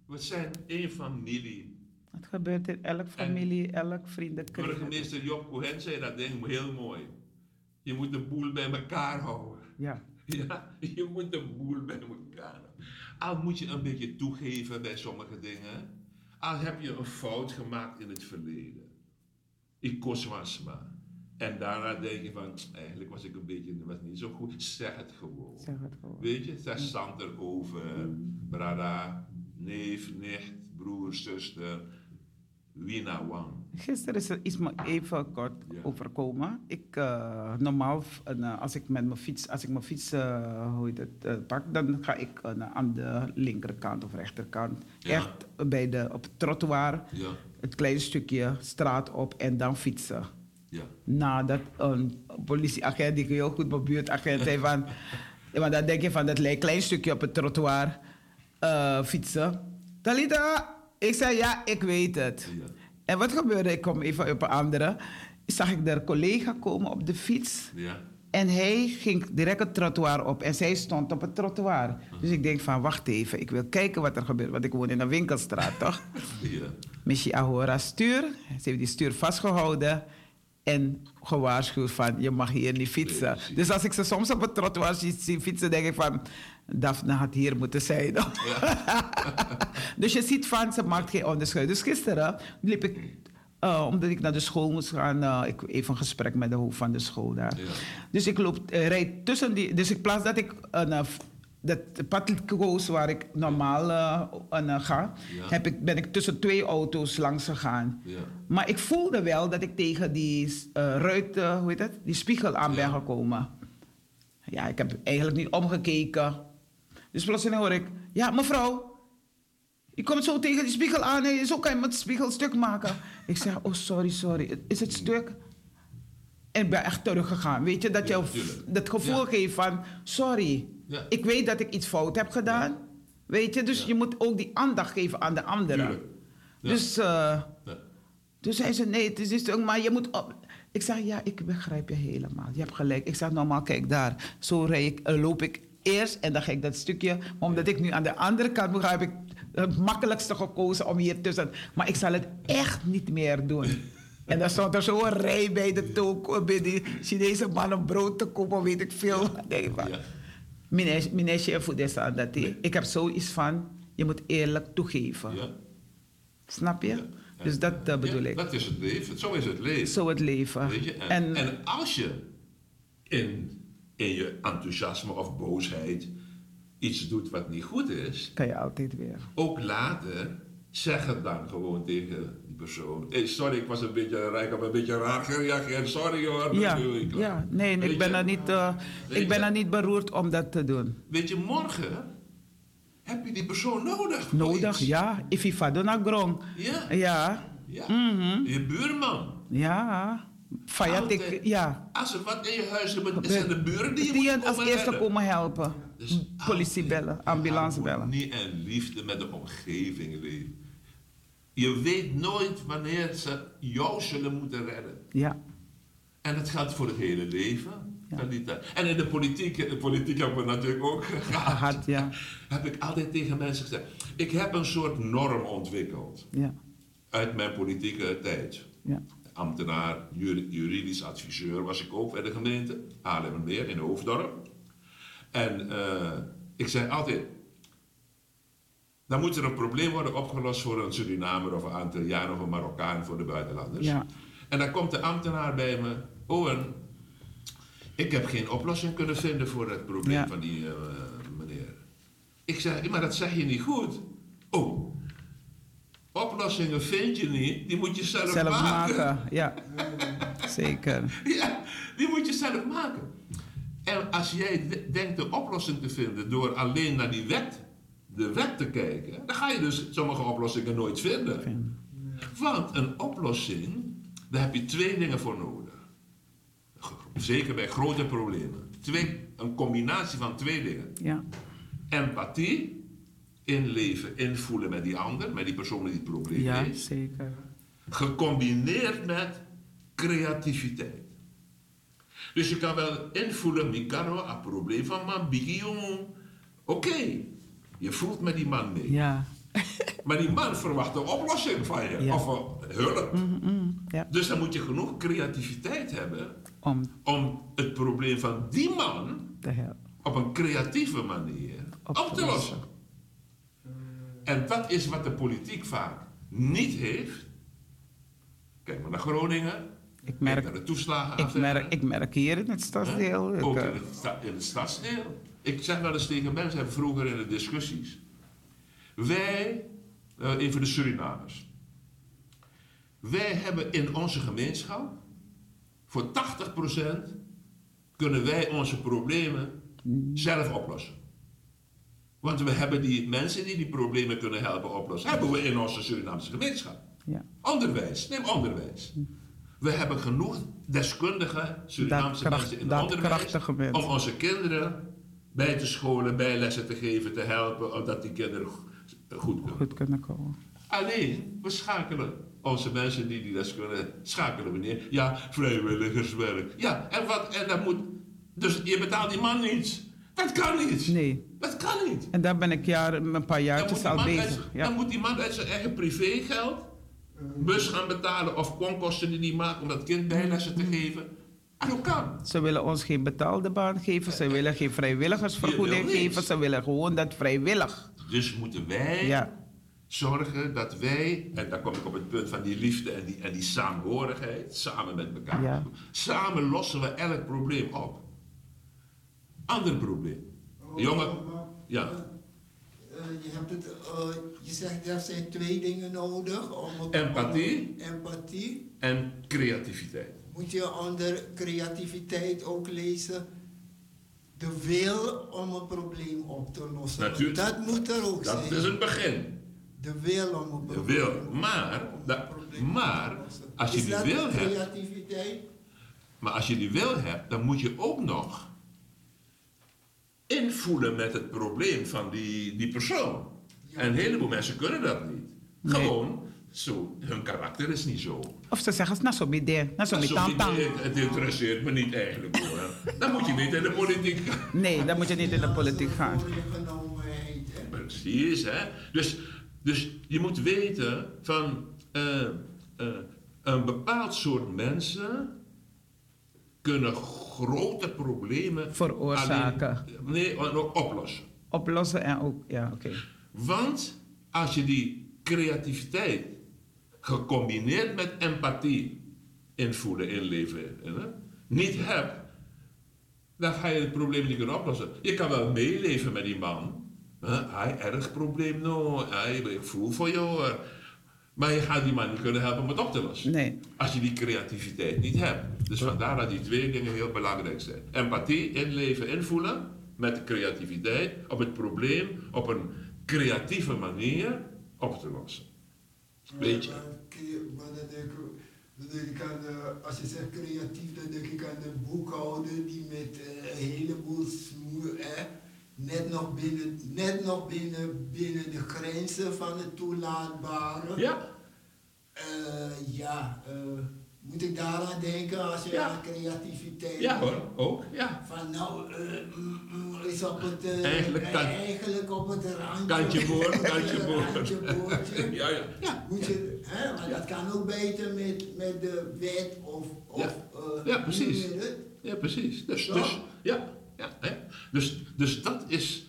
We zijn één familie. het gebeurt in elk familie, elk vriendenkring. Burgemeester Job Cohen zei dat ding heel mooi. Je moet de boel bij elkaar houden. Ja, <laughs> Ja, je moet de boel bij elkaar. Al moet je een beetje toegeven bij sommige dingen. Al heb je een fout gemaakt in het verleden. Ik kost wasma. En daarna denk je van, eigenlijk was ik een beetje, was niet zo goed. Zeg het gewoon. zeg het gewoon. Weet je, zeg zand erover. Brada, neef, nicht, broer, zuster. Wie nou wang. Gisteren is er iets me even kort Ja. overkomen. Ik, eh, normaal, eh, als ik met mijn fiets, als ik mijn fiets eh, hoe het, pak, dan ga ik eh, aan de linkerkant of rechterkant. Ja. Echt bij de, op het trottoir, Ja, het kleine stukje straat op en dan fietsen. ja. Nadat een politieagent, die heel goed mijn buurtagent zei van... <laughs> ja, maar dan denk je van dat le- klein stukje op het trottoir fietsen. Talita, ik zei ja, ik weet het. Ja. En wat gebeurde? Ik kom even op een andere. Zag ik de collega komen op de fiets. Ja, En hij ging direct het trottoir op en zij stond op het trottoir. Dus ik denk van, wacht even, ik wil kijken wat er gebeurt. Want ik woon in een winkelstraat, toch? <laughs> ja. Missie Ahora stuur. Ze heeft die stuur vastgehouden. En gewaarschuwd van je mag hier niet fietsen. dus als ik ze soms op het trottoir zie, zie fietsen, denk ik van Daphne had hier moeten zijn. <laughs> dus je ziet van ze maakt geen onderscheid. Dus gisteren liep ik, eh, omdat ik naar de school moest gaan, eh, ik even een gesprek met de hoofd van de school daar. Ja. Dus ik loop, eh, rijd tussen die, dus in plaats dat ik een, dat pad koos waar ik normaal eh, ga, Ja. heb ik, ben ik tussen twee auto's langs gegaan. Ja. Maar ik voelde wel dat ik tegen die ruiten, hoe heet het, die spiegel aan ben gekomen. Ja, ik heb eigenlijk niet omgekeken. Dus plotseling hoor ik, ja mevrouw, je komt zo tegen die spiegel aan en zo kan je met de spiegel stuk maken. Ik zeg, oh sorry, sorry, is het stuk? En ik ben echt teruggegaan. Weet je, dat je Ja, dat gevoel Ja. geeft van, sorry, Ja. ik weet dat ik iets fout heb gedaan. Weet je, dus je moet ook die aandacht geven aan de anderen. Dus, eh, Ja. toen zei ze, nee, het is niet maar je moet op. Ik zeg, ja, ik begrijp je helemaal. Je hebt gelijk. Ik zeg, normaal, kijk daar. Zo rij ik, eh, loop ik eerst en dan ga ik dat stukje. Maar omdat ik nu aan de andere kant moet gaan, heb ik het makkelijkste gekozen om hier tussen. Maar ik zal het echt niet meer doen. En dan stond er zo'n rij bij de toko, bij die Chinese man om brood te kopen, weet ik veel. Meneer, chef, dat? Ik heb zoiets van, je moet eerlijk toegeven. Ja. Snap je? Ja. Dus dat bedoel Ja, ik. Dat is het leven. Zo is het leven. Zo het leven. Weet je? En, En, en als je in, in je enthousiasme of boosheid iets doet wat niet goed is, kan je altijd weer. ook later zeg het dan gewoon tegen die persoon. Hey, sorry, ik was een beetje rijk, ik heb een beetje raar gereageerd. Sorry hoor. Ja, ja, nee, Weet ik ben, je? er niet, eh, ik ben je? er niet beroerd om dat te doen. Weet je, morgen heb je die persoon nodig. Nodig, ja. If je vader naar. Ja. Ja, ja. Mhm. Je buurman. ja. Fayat, ik, ja. Als er wat in je huis is, zijn de buren die je Die moet als eerste komen helpen. Dus Politie bellen, ambulance bellen. harmonie en liefde met de omgeving leven. Je weet nooit wanneer ze jou zullen moeten redden. Ja, En dat geldt voor het hele leven. Ja. Niet, En in de politiek, de politiek hebben we natuurlijk ook gehad. gehad, ja. Heb ik altijd tegen mensen gezegd. Ik heb een soort norm ontwikkeld Ja, uit mijn politieke tijd. ja. Ambtenaar, juri- juridisch adviseur was ik ook bij de gemeente. Haarlemmermeer in Hoofddorp. En eh, ik zei altijd... Dan moet er een probleem worden opgelost voor een Surinamer of een Antilliaan of een Marokkaan voor de buitenlanders. Ja. En dan komt de ambtenaar bij me. Owen, ik heb geen oplossing kunnen vinden voor het probleem Ja. van die eh, meneer. Ik zei, maar dat zeg je niet goed. Oh, oplossingen vind je niet, die moet je zelf, Zelf maken. maken, <laughs> ja. Zeker. Ja, die moet je zelf maken. En als jij denkt de oplossing te vinden door alleen naar die wet, de wet te kijken, dan ga je dus sommige oplossingen nooit vinden. Want een oplossing, daar heb je twee dingen voor nodig. Zeker bij grote problemen. Twee, een combinatie van twee dingen. Ja, Empathie, inleven, invoelen met die ander, met die persoon die het probleem ja heeft. zeker. Gecombineerd met creativiteit. Dus je kan wel invoelen, Mikaro, een probleem van man. Oké, je voelt met die man mee. Ja, <laughs> Maar die man verwacht een oplossing van je, Ja. of een hulp. mm, ja. Dus dan moet je genoeg creativiteit hebben om om het probleem van die man op een creatieve manier Op op, te te lossen. lossen. En dat is wat de politiek vaak niet heeft. Kijk maar naar Groningen. Ik merk, naar de toeslagen. ik merk, ik merk hier in het stadsdeel. Ook eh, in het, sta- in het stadsdeel. Ik zeg wel eens tegen mensen, vroeger in de discussies. Wij, eh, even de Surinamers. Wij hebben in onze gemeenschap, voor 80% kunnen wij onze problemen zelf oplossen. Want we hebben die mensen die die problemen kunnen helpen oplossen, hebben we in onze Surinaamse gemeenschap. ja. Onderwijs, neem onderwijs. We hebben genoeg deskundige Surinaamse mensen in het onderwijs om onze kinderen bij te scholen, bijlessen te geven, te helpen, omdat die kinderen go- goed kunnen. goed kunnen komen. Alleen, we schakelen onze mensen die die les kunnen, schakelen we neer. Ja, vrijwilligerswerk. Ja, en wat, en dat moet, dus je betaalt die man niets. Dat kan niet. Nee. Dat kan niet. En daar ben ik jaar, een paar Dan jaartjes al bezig. uit, dan Ja. moet die man uit zijn eigen privégeld bus gaan betalen of onkosten die die maken om dat kind bijlessen te geven. En hoe kan? Ze willen ons geen betaalde baan geven. Ze willen geen vrijwilligersvergoeding geven. Ze willen gewoon dat vrijwillig. Dus moeten wij Ja. zorgen dat wij, en daar kom ik op het punt van die liefde en die, en die saamhorigheid, samen met elkaar. Ja. Samen lossen we elk probleem op. Ander probleem. Jongen, ja. Eh, je, hebt het, eh, je zegt er zijn twee dingen nodig. Om het, Empathie. om- empathie. En creativiteit. Moet je onder creativiteit ook lezen. De wil om een probleem op te lossen. Natuurlijk. Dat moet er ook Dat zijn. is een begin. De wil om een De probleem wil. op te Maar, dat- maar, als je Is die dat wil hebt- creativiteit? Maar als je die wil hebt, dan moet je ook nog invoelen met het probleem van die, die persoon. En een heleboel mensen kunnen dat niet. Nee. Gewoon, zo, hun karakter is niet zo. Of ze zeggen, nou zo midden, nou zo tang het, het interesseert me niet eigenlijk hoor. Dan moet je niet in de politiek gaan. Nee, dan moet je niet in de politiek gaan. Precies, hè. Dus, dus je moet weten van eh, eh, een bepaald soort mensen kunnen grote problemen Veroorzaken. alleen- nee, ook oplossen. Oplossen en ook, ja, oké. Want als je die creativiteit gecombineerd met empathie invoelen, inleven, hè, niet hebt, dan ga je het probleem niet kunnen oplossen. Je kan wel meeleven met die man. hè, Hij erg probleem, no. Hij, ik voel voor jou. Maar je gaat die man niet kunnen helpen om het op te lossen. Nee. Als je die creativiteit niet hebt. Dus vandaar dat die twee dingen heel belangrijk zijn. Empathie, inleven, invoelen. Met de creativiteit. Om het probleem op een creatieve manier op te lossen. Weet je? Dan denk ik, dan denk ik aan, eh, als je zegt creatief, dan denk ik aan de boekhouder die met eh, een heleboel smoer, eh, net nog binnen, net nog binnen, binnen de grenzen van het toelaatbare. Ja, Eh, ja, eh, moet ik daaraan denken als je Ja. aan creativiteit ja hoor, ook. Ja. Van nou, eh, mm, mm, is op het, Eigenlijk kan- eigenlijk op het randje. Kantje boord, <laughs> kantje boord. <laughs> Ja, ja. ja. Moet je, hè, maar dat kan ook beter met, met de wet of, of Ja. Ja, precies. Ja, precies. Dus, Zo. dus, ja, ja, hè. Dus, dus dat is,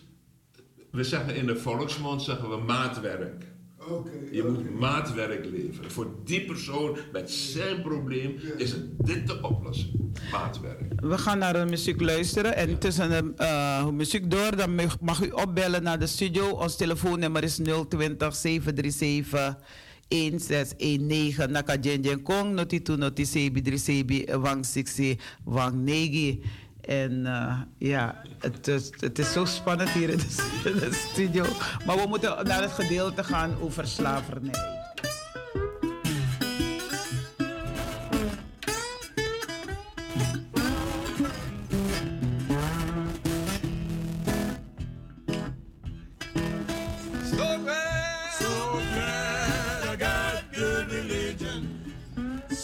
we zeggen in de volksmond zeggen we maatwerk. Oké. Je moet maatwerk leveren. Voor die persoon met zijn probleem is het dit de oplossing. Maatwerk. We gaan naar de muziek luisteren. En tussen de eh, muziek door, dan mag- u opbellen naar de studio. Ons telefoonnummer is 020 737 1619. Naka Kong, noti tu noti sebi dri sebi wang siksi wang negi. En eh, ja, het is, het is zo spannend hier in de, <laughs> in de studio. Maar we moeten naar het gedeelte gaan over slavernij.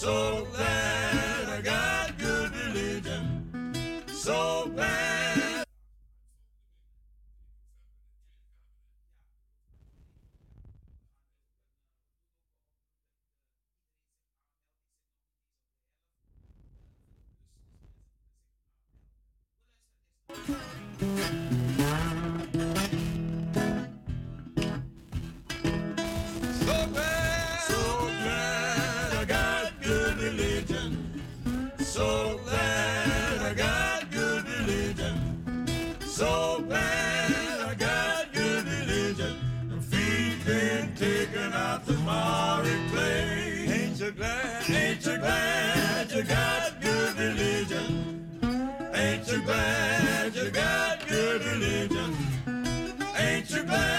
So Ain't you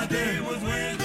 his day was when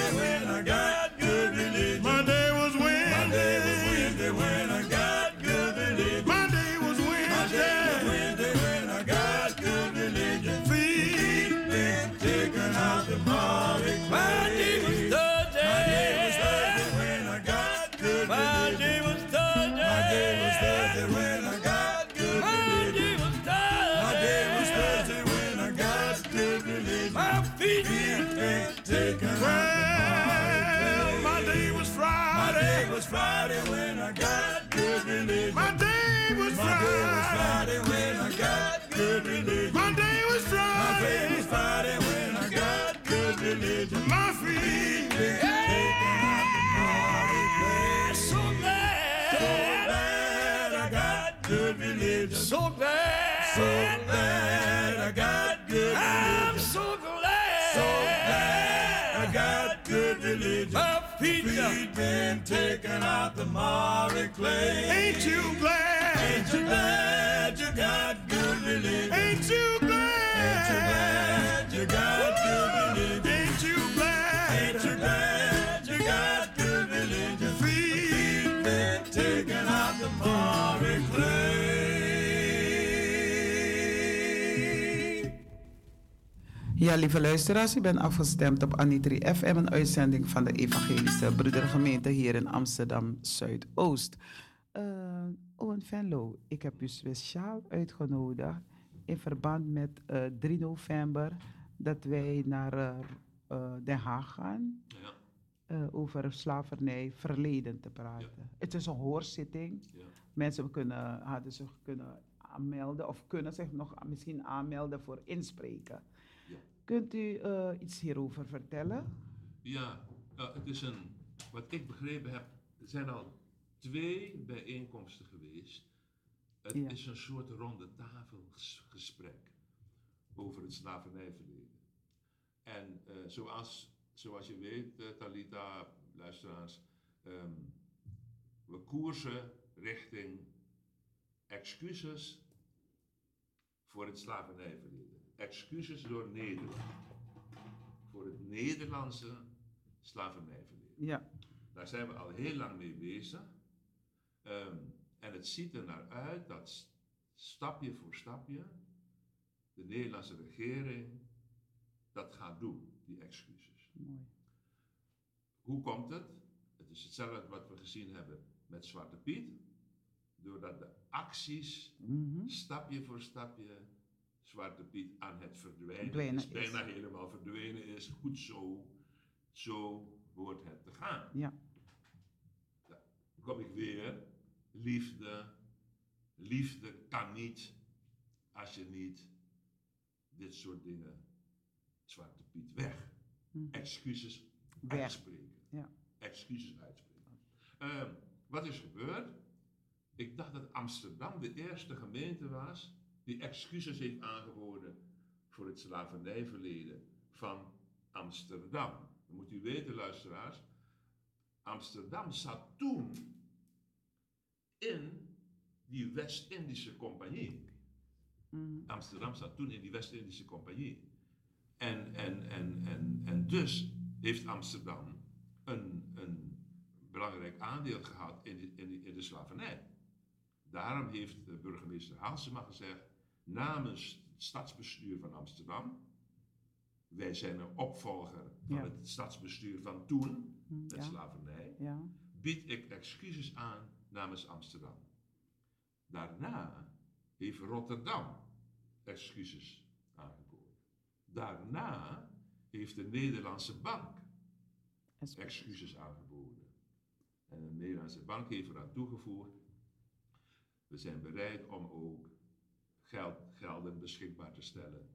taken out the miry clay. Ain't you glad? Ain't you glad you got Ja, lieve luisteraars, u bent afgestemd op Anitri FM, een uitzending van de Evangelische Broedergemeente hier in Amsterdam Zuidoost. Eh Owen Venlo, ik heb u speciaal uitgenodigd in verband met eh 3 november dat wij naar eh, eh, Den Haag gaan Ja, eh, over slavernij verleden te praten. Het is een hoorzitting. ja. Mensen kunnen, hadden zich kunnen aanmelden of kunnen zich nog misschien aanmelden voor inspreken. Kunt u eh, iets hierover vertellen? Ja, het is een, wat ik begrepen heb, er zijn al twee bijeenkomsten geweest. Het Ja. is een soort ronde tafelgesprek over het slavernijverleden. En eh, zoals, zoals je weet, eh, Talita, luisteraars, ehm, we koersen richting excuses voor het slavernijverleden. Excuses door Nederland. Voor het Nederlandse slavernijverleden. Ja, Daar zijn we al heel lang mee bezig. Ehm, en het ziet er naar uit dat stapje voor stapje de Nederlandse regering dat gaat doen, die excuses. mooi. Hoe komt het? Het is hetzelfde wat we gezien hebben met Zwarte Piet. Doordat de acties Mhm. stapje voor stapje Zwarte Piet aan het verdwijnen Verdwijnen is. is. Bijna helemaal verdwenen is. Goed zo. Zo hoort het te gaan. Ja, Dan kom ik weer. Liefde. Liefde kan niet als je niet dit soort dingen. Zwarte Piet weg. Mhm. Excuses Weg. uitspreken. Ja. Excuses uitspreken. Ehm, wat is gebeurd? Ik dacht dat Amsterdam de eerste gemeente was die excuses heeft aangeboden voor het slavernijverleden van Amsterdam. Dan moet u weten, luisteraars, Amsterdam zat toen in die West-Indische Compagnie. Mhm. Amsterdam zat toen in die West-Indische Compagnie. En, en, en, en, en dus heeft Amsterdam een, een belangrijk aandeel gehad in de, in, de, in de slavernij. Daarom heeft de burgemeester Halsema gezegd, namens het stadsbestuur van Amsterdam, wij zijn een opvolger van Ja. het stadsbestuur van toen, Mhm, met ja. slavernij, ja. bied ik excuses aan namens Amsterdam. Daarna heeft Rotterdam excuses aangeboden. Daarna heeft de Nederlandse bank Excuses. excuses aangeboden. En de Nederlandse bank heeft eraan toegevoegd, we zijn bereid om ook geld, gelden beschikbaar te stellen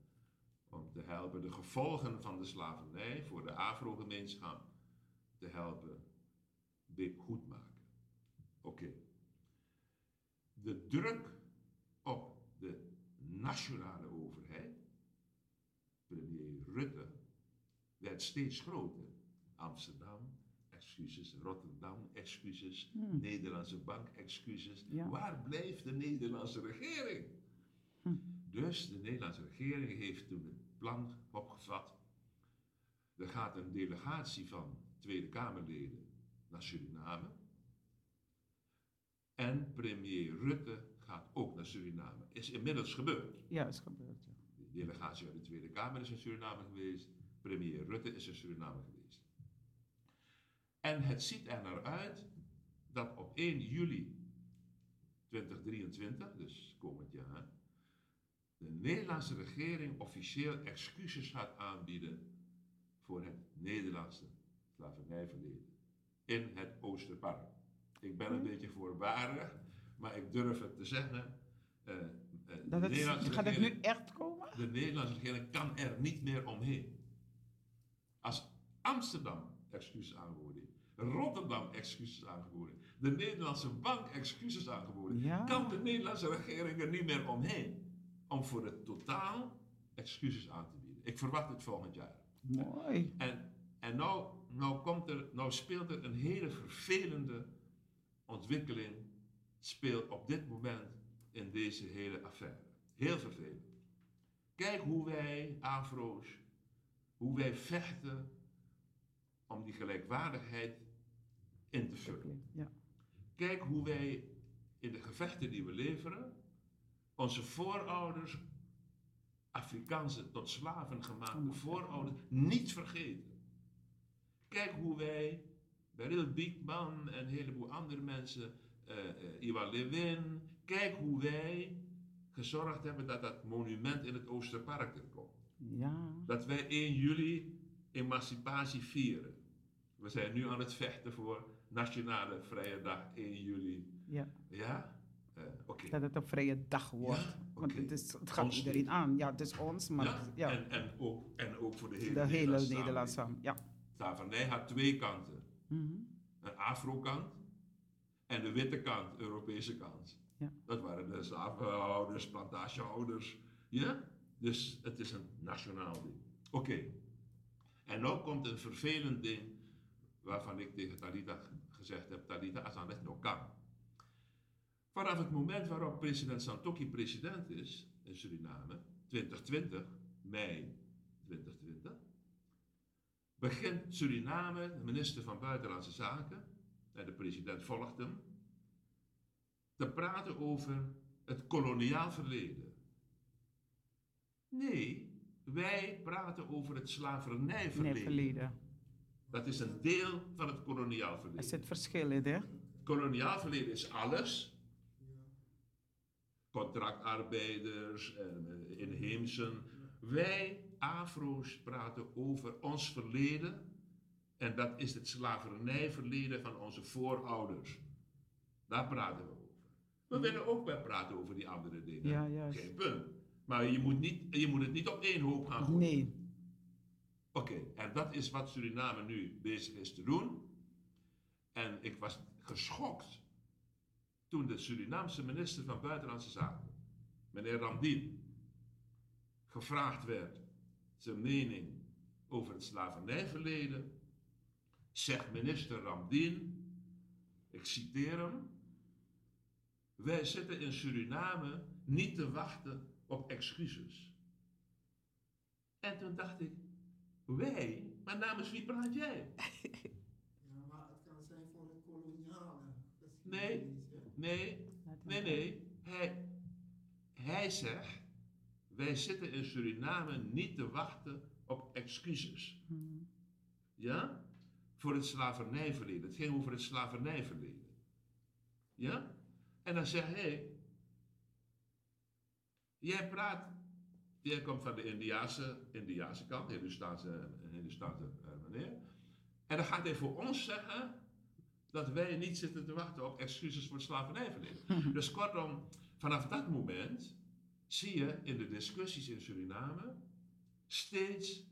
om te helpen de gevolgen van de slavernij voor de Afro-gemeenschap te helpen goed maken. Oké. De druk op de nationale overheid, premier Rutte, werd steeds groter. Amsterdam, excuses. Rotterdam, excuses. Hmm. Nederlandse bank, excuses. Ja. Waar blijft de Nederlandse regering? Hm. Dus de Nederlandse regering heeft toen het plan opgevat. Er gaat een delegatie van Tweede Kamerleden naar Suriname. En premier Rutte gaat ook naar Suriname. Is inmiddels gebeurd. Ja, is gebeurd. Ja. De delegatie uit de Tweede Kamer is in Suriname geweest. Premier Rutte is in Suriname geweest. En het ziet er naar uit dat op 1 juli 2023, dus komend jaar, de Nederlandse regering officieel excuses gaat aanbieden voor het Nederlandse slavernijverleden in het Oosterpark. Ik ben een beetje voorbarig, maar ik durf het te zeggen. eh, eh, de Dat Nederlandse gaat het regering- nu echt komen? de Nederlandse regering kan er niet meer omheen. Als Amsterdam excuses aangeboden Rotterdam excuses aangeboden, de Nederlandse bank excuses aangeboden, Ja. kan de Nederlandse regering er niet meer omheen om voor het totaal excuses aan te bieden. Ik verwacht het volgend jaar. Mooi. En, en nou, nou, komt er, nou speelt er een hele vervelende ontwikkeling speelt op dit moment in deze hele affaire. Heel vervelend. Kijk hoe wij, Afro's, hoe wij vechten om die gelijkwaardigheid in te vullen. Ja. Kijk hoe wij in de gevechten die we leveren, onze voorouders, Afrikaanse tot slaven gemaakte voorouders, niet vergeten. Kijk hoe wij, Beryl Biekman en een heleboel andere mensen, eh, Iwan Lewin, kijk hoe wij gezorgd hebben dat dat monument in het Oosterpark er komt. Ja. Dat wij 1 juli emancipatie vieren. We zijn nu aan het vechten voor Nationale Vrije Dag 1 juli. ja. Ja? Eh, Oké. Dat het een vrije dag wordt. Ja, Want het, is, het gaat Ons iedereen niet. aan. Ja, het is ons, maar Ja, ja, En, en, ook, en ook voor de hele de hele Nederlandse. Ja. Slavernij had twee kanten. Mhm. Een afro-kant en de witte kant, Europese kant. Ja. Dat waren de slavenhouders, plantagehouders. Ja? Dus het is een nationaal ding. Oké. En nu komt een vervelend ding waarvan ik tegen Talita gezegd heb, Talita, als dat nog kan. Vanaf het moment waarop president Santokki president is in Suriname, 2020, mei 2020, begint Suriname, de minister van Buitenlandse Zaken, en de president volgt hem, te praten over het koloniaal verleden. Nee, wij praten over het Nee, slavernijverleden. verleden. Dat is een deel van het koloniaal Er verleden. zit verschil in, hè? Koloniaal verleden is alles. Contractarbeiders, en eh, inheemsen. Wij, Afro's, praten over ons verleden. En dat is het slavernijverleden van onze voorouders. Daar praten we over. We willen ook wel praten over die andere dingen. Ja, juist. Geen punt. Maar je moet, niet, je moet het niet op één hoop gaan gooien. Nee. Oké, en dat is wat Suriname nu bezig is te doen. En ik was geschokt toen de Surinaamse minister van Buitenlandse Zaken, meneer Ramdien, gevraagd werd zijn mening over het slavernijverleden. Zegt minister Ramdien, ik citeer hem, wij zitten in Suriname niet te wachten op excuses. En toen dacht ik, wij? Maar namens wie praat jij? <laughs> Ja, maar het kan zijn voor het koloniale. Nee. Nee, nee, nee. Hij, hij zegt, wij zitten in Suriname niet te wachten op excuses. Ja? Voor het slavernijverleden. Het ging over het slavernijverleden. Ja? En dan zegt hij, jij praat, jij komt van de Indiaanse, Indiaanse kant, Hindustaanse, Hindustaanse eh, meneer. En dan gaat hij voor ons zeggen dat wij niet zitten te wachten op excuses voor het slavernijverleden. <laughs> dus kortom, vanaf dat moment zie je in de discussies in Suriname steeds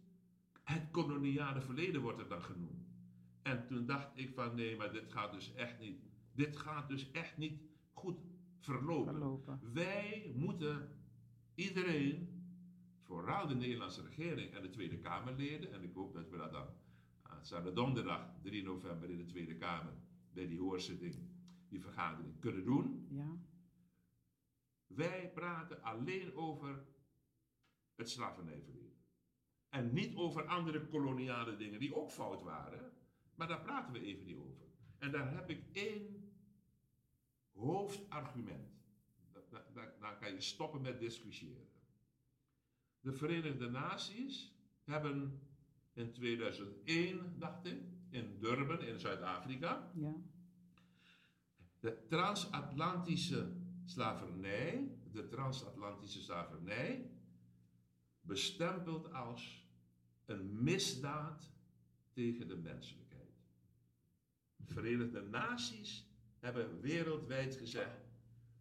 het koloniale verleden wordt er dan genoemd. En toen dacht ik van nee, maar dit gaat dus echt niet, dit gaat dus echt niet goed verlopen. Verlopen. Wij moeten iedereen, vooral de Nederlandse regering en de Tweede Kamerleden, en ik hoop dat we dat dan aanstaande donderdag 3 november in de Tweede Kamer bij die hoorzitting, die vergadering kunnen doen. Ja. Wij praten alleen over het slavernijverleden. En niet over andere koloniale dingen die ook fout waren. Maar daar praten we even niet over. En daar heb ik één hoofdargument. Da- da- da- Daar kan je stoppen met discussiëren. De Verenigde Naties hebben in 2001, dacht ik, in Durban in Zuid-Afrika, Ja. de transatlantische slavernij, de transatlantische slavernij, bestempeld als een misdaad tegen de menselijkheid. De Verenigde Naties hebben wereldwijd gezegd,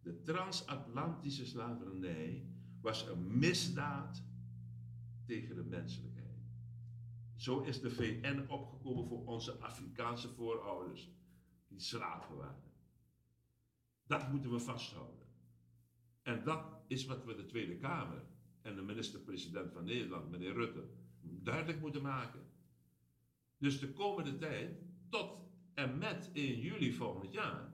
de transatlantische slavernij was een misdaad tegen de menselijkheid. Zo is de VN opgekomen voor onze Afrikaanse voorouders, die slaven waren. Dat moeten we vasthouden. En dat is wat we de Tweede Kamer en de minister-president van Nederland, meneer Rutte, duidelijk moeten maken. Dus de komende tijd, tot en met 1 juli volgend jaar,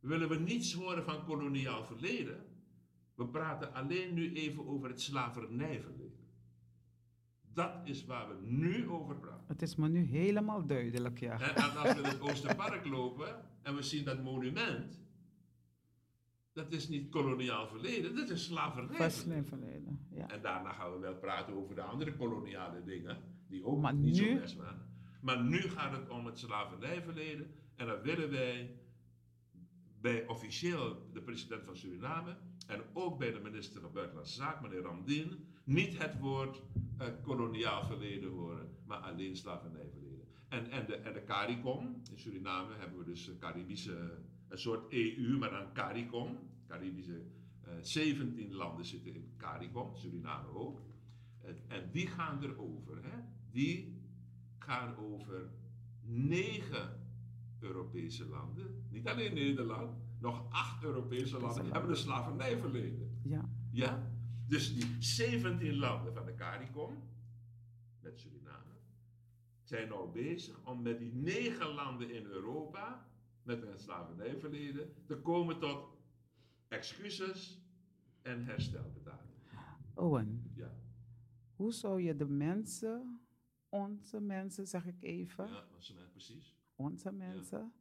willen we niets horen van koloniaal verleden. We praten alleen nu even over het slavernijverleden. Dat is waar we nu over praten. Het is me nu helemaal duidelijk, ja. En, en als we in het Oosterpark lopen en we zien dat monument, dat is niet koloniaal verleden, dat is slavernij. Verleden. Ja. En daarna gaan we wel praten over de andere koloniale dingen, die ook Maar niet zo nu- best waren. Maar nu gaat het om het slavernijverleden en dan willen wij bij officieel de president van Suriname en ook bij de minister van Buitenlandse Zaken, meneer Ramdin, niet het woord eh, koloniaal verleden horen, maar alleen slavernijverleden. En, en, de, en de CARICOM, in Suriname hebben we dus een Caribische, een soort EU, maar dan CARICOM, Caribische, eh 17 landen zitten in CARICOM, Suriname ook. En, en die gaan erover, hè? die gaan over negen Europese landen, niet alleen Nederland, nog acht Europese landen hebben een slavernijverleden. ja. Ja? Dus die 17 landen van de CARICOM, met Suriname, zijn nou bezig om met die negen landen in Europa, met een slavernijverleden, te komen tot excuses en herstelbetalingen. Owen, Ja, hoe zou je de mensen, onze mensen zeg ik even, ja precies. Onze mensen,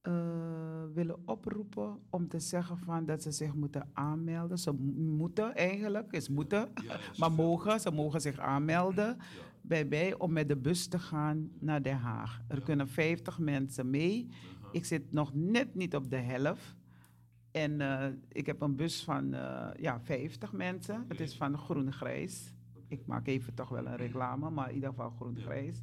eh, willen oproepen om te zeggen van dat ze zich moeten aanmelden. Ze mo- moeten eigenlijk, is moeten, Ja, ja, <laughs> maar mogen, ze mogen zich aanmelden Ja. bij mij om met de bus te gaan naar Den Haag. Er kunnen 50 mensen mee. Ik zit nog net niet op de helft. En eh, ik heb een bus van eh, ja, 50 mensen. Het is van groen-grijs. Ik maak even toch wel een reclame, maar in ieder geval groen-grijs.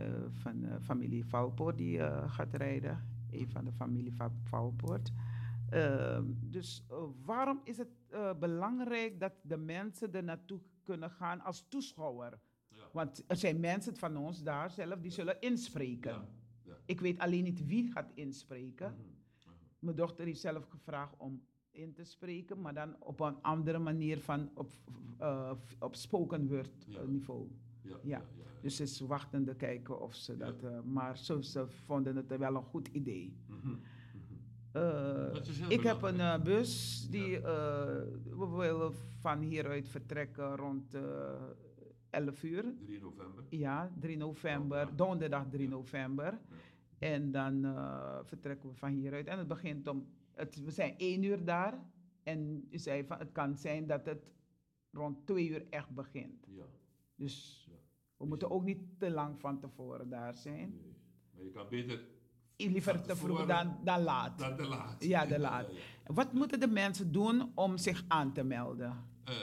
Eh, van eh, familie Valpoort die eh, gaat rijden. Een van de familie Va- Valpoort. Ehm, dus waarom is het belangrijk dat de mensen er naartoe kunnen gaan als toeschouwer? Ja. Want er zijn mensen van ons daar zelf die zullen inspreken. Ja. Ik weet alleen niet wie gaat inspreken. Mhm. Mijn dochter heeft zelf gevraagd om in te spreken, maar dan op een andere manier van op, op spoken word niveau. Ja. Ja. Ja. ja. Dus ze is wachtende kijken of ze Ja. dat. eh, maar ze, ze vonden het wel een goed idee. Heel ik heb een eh, bus die. eh, we willen van hieruit vertrekken rond eh 11 uur. 3 november. Ja, 3 november, Ja. donderdag 3 Ja. november. Ja. En dan vertrekken we van hieruit. En het begint om. Het, we zijn één uur daar. En u zei van het kan zijn dat het rond twee uur echt begint. Ja. Dus we moeten ook niet te lang van tevoren daar zijn. Nee. Maar je kan beter Liever te vroeg dan, dan laat. dan te laat. Ja, te laat. Ja, ja. Wat moeten de mensen doen om zich aan te melden? Eh,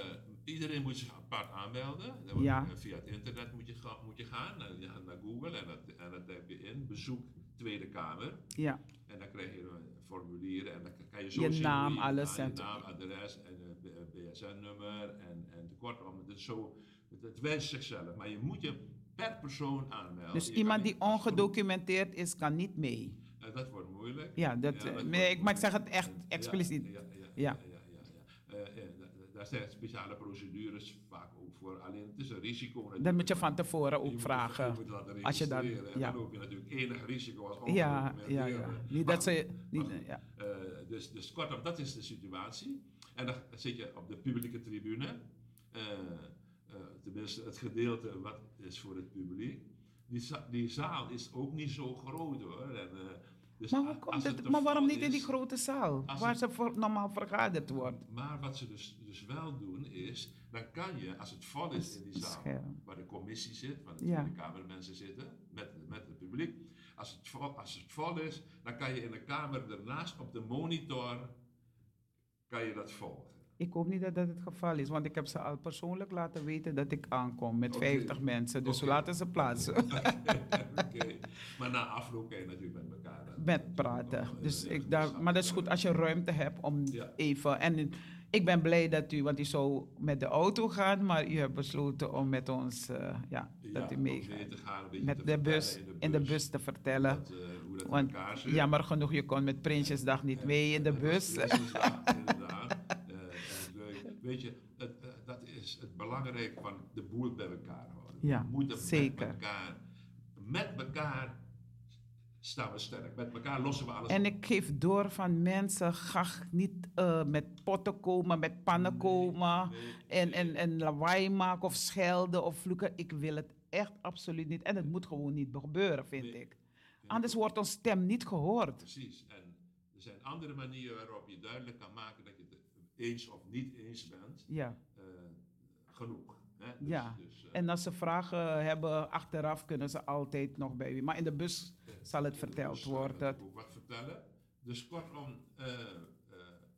iedereen moet zich apart aanmelden. Dan Ja. eh, via het internet moet je, moet je gaan. En je gaat naar Google en dat, en dat typ je in. Bezoek Tweede Kamer. Ja, En dan krijg je een formulier en dan kan je zo Je zien naam, alles je naam, adres en eh, BSN-nummer en, en kortom. Het, is zo, het, wijst zichzelf. Maar je moet je per persoon aanmelden. dus Je iemand die ongedocumenteerd is, kan niet mee. Eh, dat wordt moeilijk. Ja, dat, eh, nee, moeilijk. ik- maar ik zeg het echt expliciet. Ja, ja, ja. Ja. Eh, eh, da- da- daar zijn speciale procedures vaak ook voor. Alleen het is een risico. Dat natuurlijk. moet je van tevoren Je ook moet- vragen. Je moet laten Als je dat- ja. dan loop je natuurlijk enig risico als Ja, ja, ja. Niet Maar dat ze. Niet, maar ja. Eh, dus, dus kortom, dat is de situatie. En dan zit je op de publieke tribune. Eh, eh, tenminste het gedeelte wat is voor het publiek. Die, die zaal is ook niet zo groot hoor. En, eh, dus Maar, a- hoe als komt het het, te maar waarom niet in die grote zaal, waar het- ze voor, normaal vergaderd wordt? Maar wat ze dus, dus wel doen is, dan kan je, als het vol is in die zaal, Scherm. waar de commissie zit, waar de Ja. Tweede Kamermensen zitten, met, met het publiek. Als het, vol, als het vol is, dan kan je in de kamer ernaast op de monitor, kan je dat volgen. Ik hoop niet dat dat het geval is, want ik heb ze al persoonlijk laten weten dat ik aankom met Oké. 50 mensen. Dus laten ze plaatsen. <laughs> Oké. Maar na afloop kan je natuurlijk met elkaar met praten. eh, Dus ik daar, maar dat is goed als je ruimte hebt om Ja. even. En ik ben blij dat u, want u zou met de auto gaan, maar u hebt besloten om met ons, eh, ja, Ja, dat u meegaat. mee gaan, een beetje te Met de bus, in de bus te vertellen. eh, hoe dat in Want jammer genoeg, je kon met Prinsjesdag niet mee in de bus. Weet je, het, eh, dat is het belangrijke van de boel bij elkaar houden. Ja, We moeten zeker. met elkaar, met elkaar staan we sterk. Met elkaar lossen we alles En ik geef door van mensen, ga niet eh, met potten komen, met pannen komen nee, en, en, en lawaai maken of schelden of vloeken. Ik wil het echt absoluut niet. En het moet gewoon niet gebeuren, vind Nee. ik. Anders wordt onze stem niet gehoord. Precies. En er zijn andere manieren waarop je duidelijk kan maken dat je het eens of niet eens bent. Ja. Eh, genoeg. Hè? Dus, Ja. dus, eh, En als ze vragen hebben achteraf, kunnen ze altijd nog bij u. Maar in de bus zal het verteld worden. dat ik wat vertellen. Dus kortom, eh,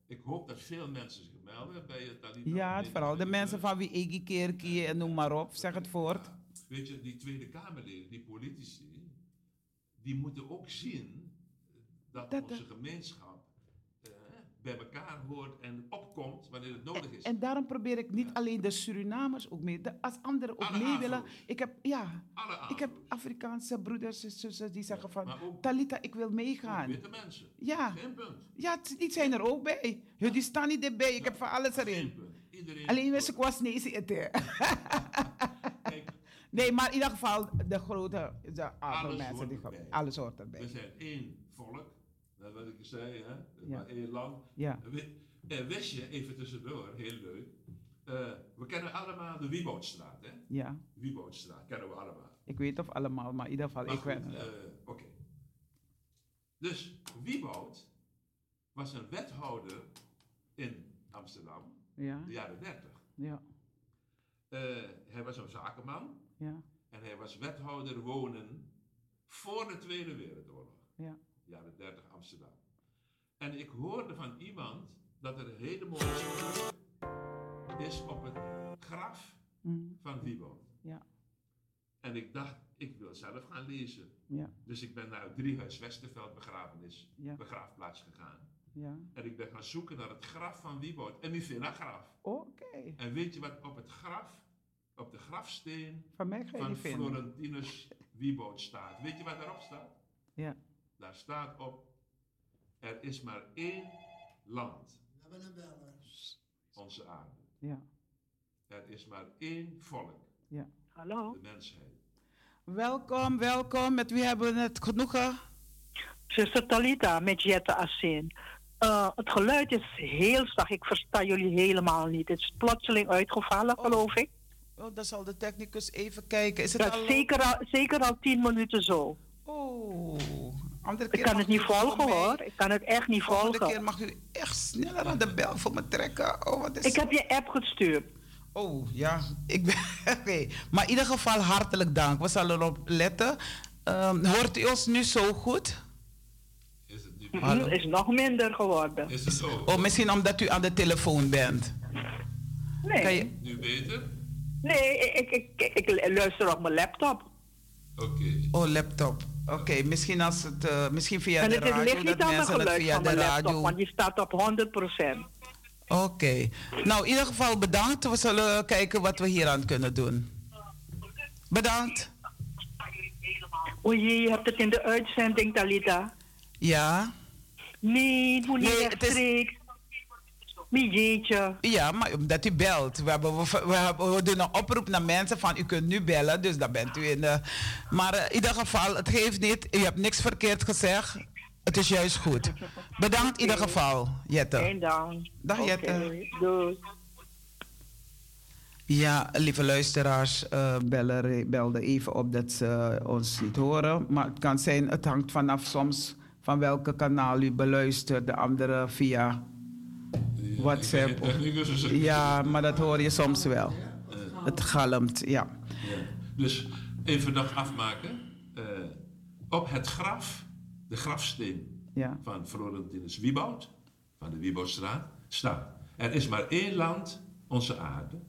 ik hoop dat veel mensen zich melden bij het Talita. Ja, het vooral de mensen van wie Egi Kerkie en noem maar op. Zeg het voort. Ja, weet je, die Tweede Kamerleden, die politici, die moeten ook zien dat, onze gemeenschap bij elkaar hoort en opkomt wanneer het nodig is. En daarom probeer ik niet alleen de Surinamers ook mee, de, als anderen ook Alle mee willen. Ik heb, ja, ik heb. Afrikaanse broeders en zussen die zeggen van, ook- Talita, ik wil meegaan. Witte mensen. Ja. Geen punt. Ja, die zijn er ook bij. Ja, die staan niet erbij. Ik heb van alles erin. Iedereen. Alleen wist ik was nee eten. <laughs> Nee, maar in ieder geval de grote, de mensen die alles hoort erbij. we zijn één volk. Dat wat ik zei, hè? Ja. Maar één land. Ja. En wist je, even tussendoor, heel leuk. eh, we kennen allemaal de Wieboudstraat, hè? Ja, Wieboudstraat, kennen we allemaal. ik weet of allemaal, maar in ieder geval, Maar ik weet eh, Oké. Dus Wieboud was een wethouder in Amsterdam, Ja, de jaren 30. ja, Eh, hij was een zakenman ja, en hij was wethouder wonen voor de Tweede Wereldoorlog. ja. Jaren 30 Amsterdam. En ik hoorde van iemand dat er een hele mooie is op het graf Mm, van Wieboud. ja, En ik dacht, ik wil zelf gaan lezen. ja, Dus ik ben naar het Driehuis Westerveld begrafenis, Ja. begraafplaats gegaan. ja. En ik ben gaan zoeken naar het graf van Wieboud. En ik vind een graf. Oké. En weet je wat op het graf, op de grafsteen Van. Florentinus Wieboud staat? Weet je wat daarop staat? Ja. Daar staat op, er is maar één land, onze aarde. Ja, Er is maar één volk, ja. Hallo, de mensheid. Welkom, welkom. Met wie hebben we het genoegen? zuster Talita met Jette Assin. Eh, het geluid is heel zacht, ik versta jullie helemaal niet. Het is plotseling uitgevallen, Oh. geloof ik. Oh, dan zal de technicus even kijken. Is het Dat al... is zeker al, zeker al tien minuten zo. Oh, andere Ik keer kan het niet voor volgen hoor, ik kan het echt niet Volgende keer volgen. mag u echt sneller aan de bel voor me trekken. Oh, wat is... Ik heb je app gestuurd. Oh, ja. Ik ben... <laughs> Oké. Maar in ieder geval hartelijk dank. We zullen erop letten. Ehm, hoort u ons nu zo goed? Is het nu? Hallo. Het is nog minder geworden. Is het zo? Oh, misschien omdat u aan de telefoon bent. Kan Nee, je... Nu beter? nee ik, ik, ik, ik luister op mijn laptop. Oké. Oh, laptop. Oké, misschien, als het, eh, misschien via En de het is- radio, ligt niet aan het geluid via van de laptop, radio... want die staat op 100%. Oké. Nou, in ieder geval bedankt. We zullen kijken wat we hier aan kunnen doen. Bedankt. O jee, je hebt het in de uitzending, Talita. Ja. Nee, moet niet Nee, het rechtstreeks. Jeetje. Ja, maar omdat u belt. We, hebben, we, we, hebben- we doen een oproep naar mensen van u kunt nu bellen, dus dan bent u in de... Maar eh, in ieder geval, het geeft niet. U hebt niks verkeerd gezegd. Het is juist goed. Bedankt in ieder geval, Jette. En dan. Dag, Jette. Doei. Ja, lieve luisteraars, eh bellen, belden even op dat ze ons niet horen. Maar het kan zijn, het hangt vanaf soms van welke kanaal u beluistert. De andere via WhatsApp. <laughs> Dus Ja, maar dat hoor je soms wel. Het galmt, ja. Ja. Dus even nog afmaken. Eh, op het graf, de grafsteen Ja. van Florentinus Wieboud, van de Wieboudstraat, staat: Er is maar één land, onze aarde.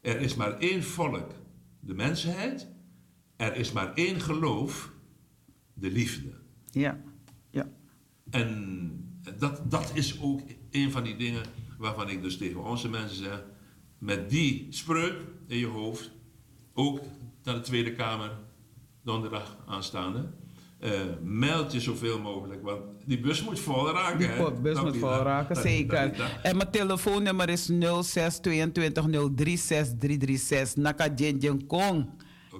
Er is maar één volk, de mensheid. Er is maar één geloof, de liefde. Ja, ja. En dat, dat is ook een van die dingen waarvan ik dus tegen onze mensen zeg: met die spreuk in je hoofd, ook naar de Tweede Kamer donderdag aanstaande. eh, meld je zoveel mogelijk, want die bus moet vol raken. Die hè? bus moet vol raken, dat- zeker. dat- dat- En mijn telefoonnummer is 06 22 036 336 Naka Kong.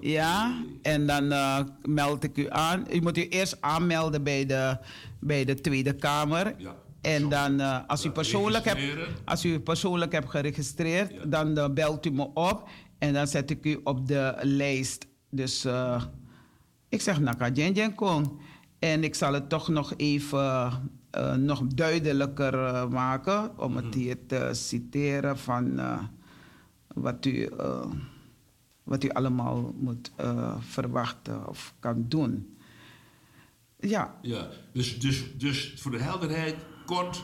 Ja, en dan eh, meld ik u aan. U moet u eerst aanmelden bij de, bij de Tweede Kamer. Ja, En dan, eh, als, u persoonlijk hebt, als u persoonlijk hebt geregistreerd, Ja. dan eh, belt u me op. En dan zet ik u op de lijst. Dus eh, ik zeg Naka Djen Kong. En ik zal het toch nog even nog duidelijker maken. Om Mhm. het hier te citeren van wat, u, wat u allemaal moet verwachten of kan doen. Ja, Ja, dus, dus, dus voor de helderheid, kort,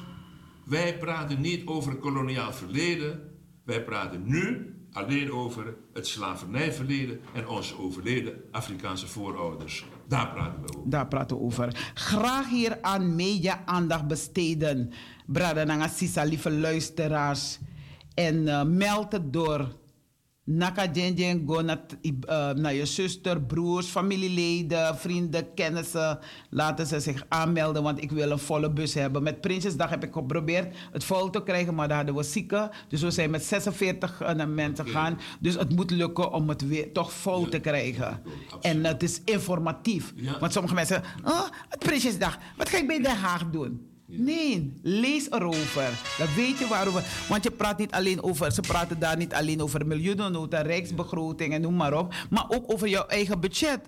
wij praten niet over het koloniaal verleden. Wij praten nu alleen over het slavernijverleden en onze overleden Afrikaanse voorouders. Daar praten we over. Daar praten we over. Graag hier aan media aandacht besteden. Brada Nanga Sisa, lieve luisteraars. En eh, meld het door. Naka Djen go naar, eh, naar je zuster, broers, familieleden, vrienden, kennissen. Laten ze zich aanmelden, want ik wil een volle bus hebben. Met Prinsjesdag heb ik geprobeerd het vol te krijgen, maar daar hadden we zieken. Dus we zijn met 46 eh, mensen gaan. Dus het moet lukken om het weer toch vol Ja, te krijgen. En het is informatief. Ja. Want sommige mensen, oh, het Prinsjesdag, wat ga ik bij Den Haag doen? Nee, lees erover. Dan weet je waarover. Want je praat niet alleen over, ze praten daar niet alleen over miljoenennota, rijksbegroting en noem maar op. Maar ook over jouw eigen budget.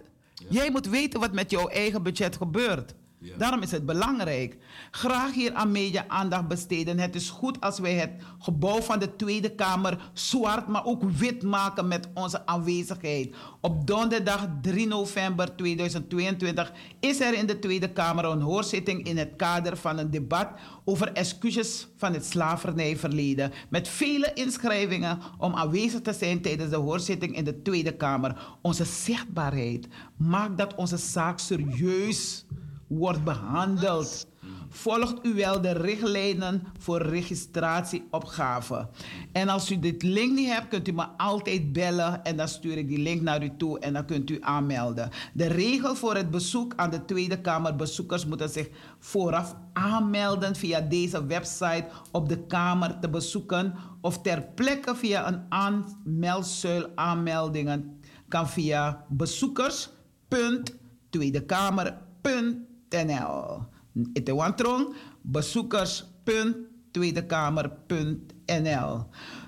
Jij moet weten wat met jouw eigen budget gebeurt. Daarom is het belangrijk. Graag hier aan media aandacht besteden. Het is goed als wij het gebouw van de Tweede Kamer zwart, maar ook wit maken met onze aanwezigheid. Op donderdag 3 november 2022 is er in de Tweede Kamer een hoorzitting in het kader van een debat over excuses van het slavernijverleden. Met vele inschrijvingen om aanwezig te zijn tijdens de hoorzitting in de Tweede Kamer. Onze zichtbaarheid maakt dat onze zaak serieus wordt behandeld. Volgt u wel de richtlijnen voor registratieopgave. En als u dit link niet hebt, kunt u me altijd bellen en dan stuur ik die link naar u toe en dan kunt u aanmelden. De regel voor het bezoek aan de Tweede Kamer, bezoekers moeten zich vooraf aanmelden via deze website op de Kamer te bezoeken of ter plekke via een aanmeldzuil aanmeldingen kan via bezoekers.tweedekamer.nl. Het wantrong bezoekers.tweedekamer.nl.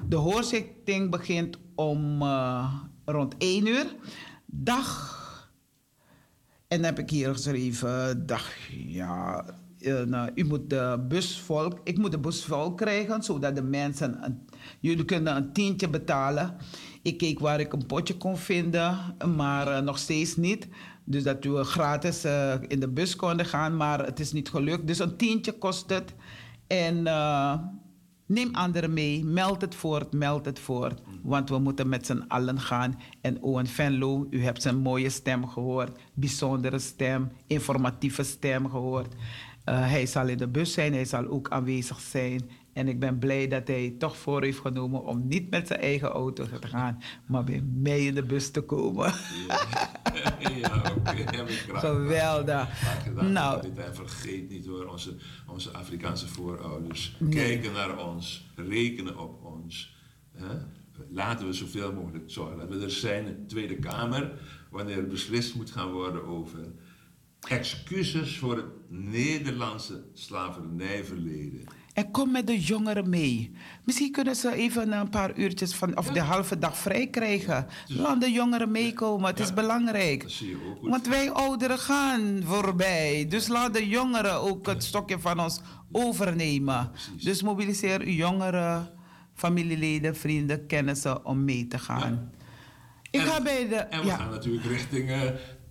De hoorzitting begint om eh, rond 1 uur. Dag. En dan heb ik hier geschreven, dag, ja, eh, nou, u moet de bus vol, ik moet de bus vol krijgen, zodat de mensen, jullie kunnen een tientje betalen. Ik keek waar ik een potje kon vinden, maar eh, nog steeds niet. Dus dat we gratis eh, in de bus konden gaan, maar het is niet gelukt. Dus een tientje kost het. En eh, neem anderen mee, meld het voort, meld het voort. Want we moeten met z'n allen gaan. En Owen Venlo, u hebt zijn mooie stem gehoord. Bijzondere stem, informatieve stem gehoord. Eh, hij zal in de bus zijn, hij zal ook aanwezig zijn. En ik ben blij dat hij toch voor heeft genomen om niet met zijn eigen auto te gaan, maar bij mij in de bus te komen. ja, <laughs> oké. Heb ik graag. Geweldig. Nou. Dit, En vergeet niet hoor, onze, onze Afrikaanse voorouders. Nee. Kijken naar ons, rekenen op ons. Hè? Laten we zoveel mogelijk zorgen dat we er zijn in de Tweede Kamer wanneer er beslist moet gaan worden over excuses voor het Nederlandse slavernijverleden. En kom met de jongeren mee. Misschien kunnen ze even een paar uurtjes van, of de halve dag vrij krijgen. Laat de jongeren meekomen, het is belangrijk. dat zie je ook goed. Want wij ouderen gaan voorbij. Dus laat de jongeren ook het stokje van ons overnemen. Dus mobiliseer uw jongeren, familieleden, vrienden, kennissen om mee te gaan. Ik En- ga bij de... En we gaan natuurlijk richting eh,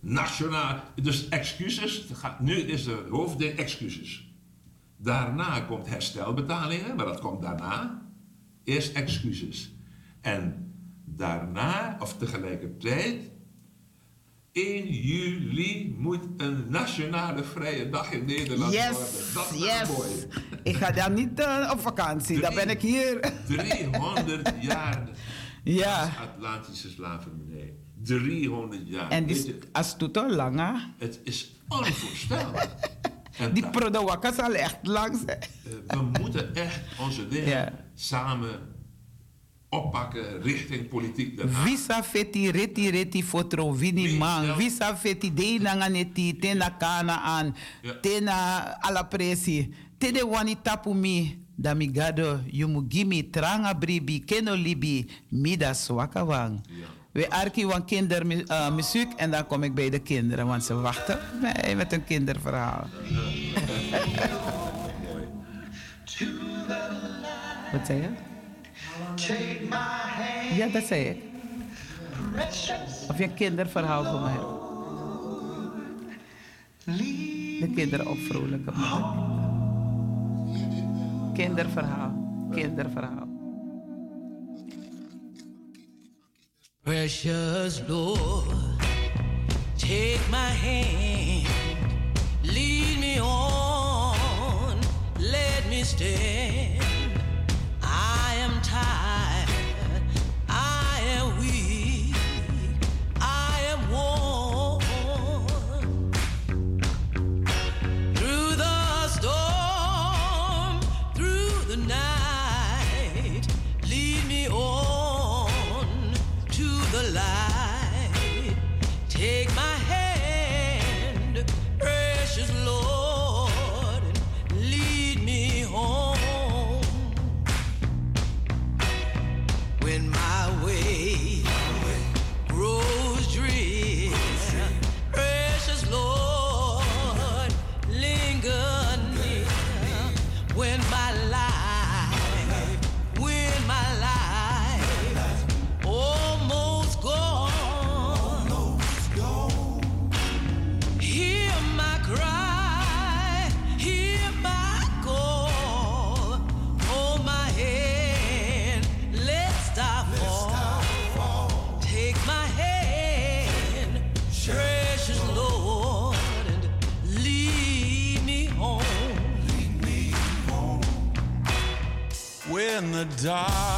nationaal. Dus excuses. Nu is de hoofdding excuses. Daarna komt herstelbetalingen, maar dat komt daarna. Eerst excuses. En daarna, of tegelijkertijd, 1 juli moet een nationale vrije dag in Nederland Yes, worden. Dat is yes. mooi. Ik ga daar niet eh, op vakantie, dan ben ik hier. 300 <laughs> jaar ja. Atlantische slavernij. 300 jaar. En die je, als het lang, hè? Het is onvoorstelbaar. <laughs> Die da- product al echt lang zijn. eh, we moeten echt onze dingen Ja. samen oppakken richting politiek Den Haag. Visa feti reti reti fotro vini man. Visa feti de nanganeti tena kana an. Tena ala presi. Tede wani tapu mi. Damigado yumu gimi tranga bribi keno libi mida swaka wang. We arki wan kindermuziek en dan kom ik bij de kinderen, want ze wachten op mij met een kinderverhaal. <laughs> Wat zei je? Ja, dat zei ik. Of je een kinderverhaal voor mij hebt. De kinderen opvrolijken. Kinderverhaal. Kinderverhaal. Precious Lord, take my hand, lead me on, let me stand. the dark.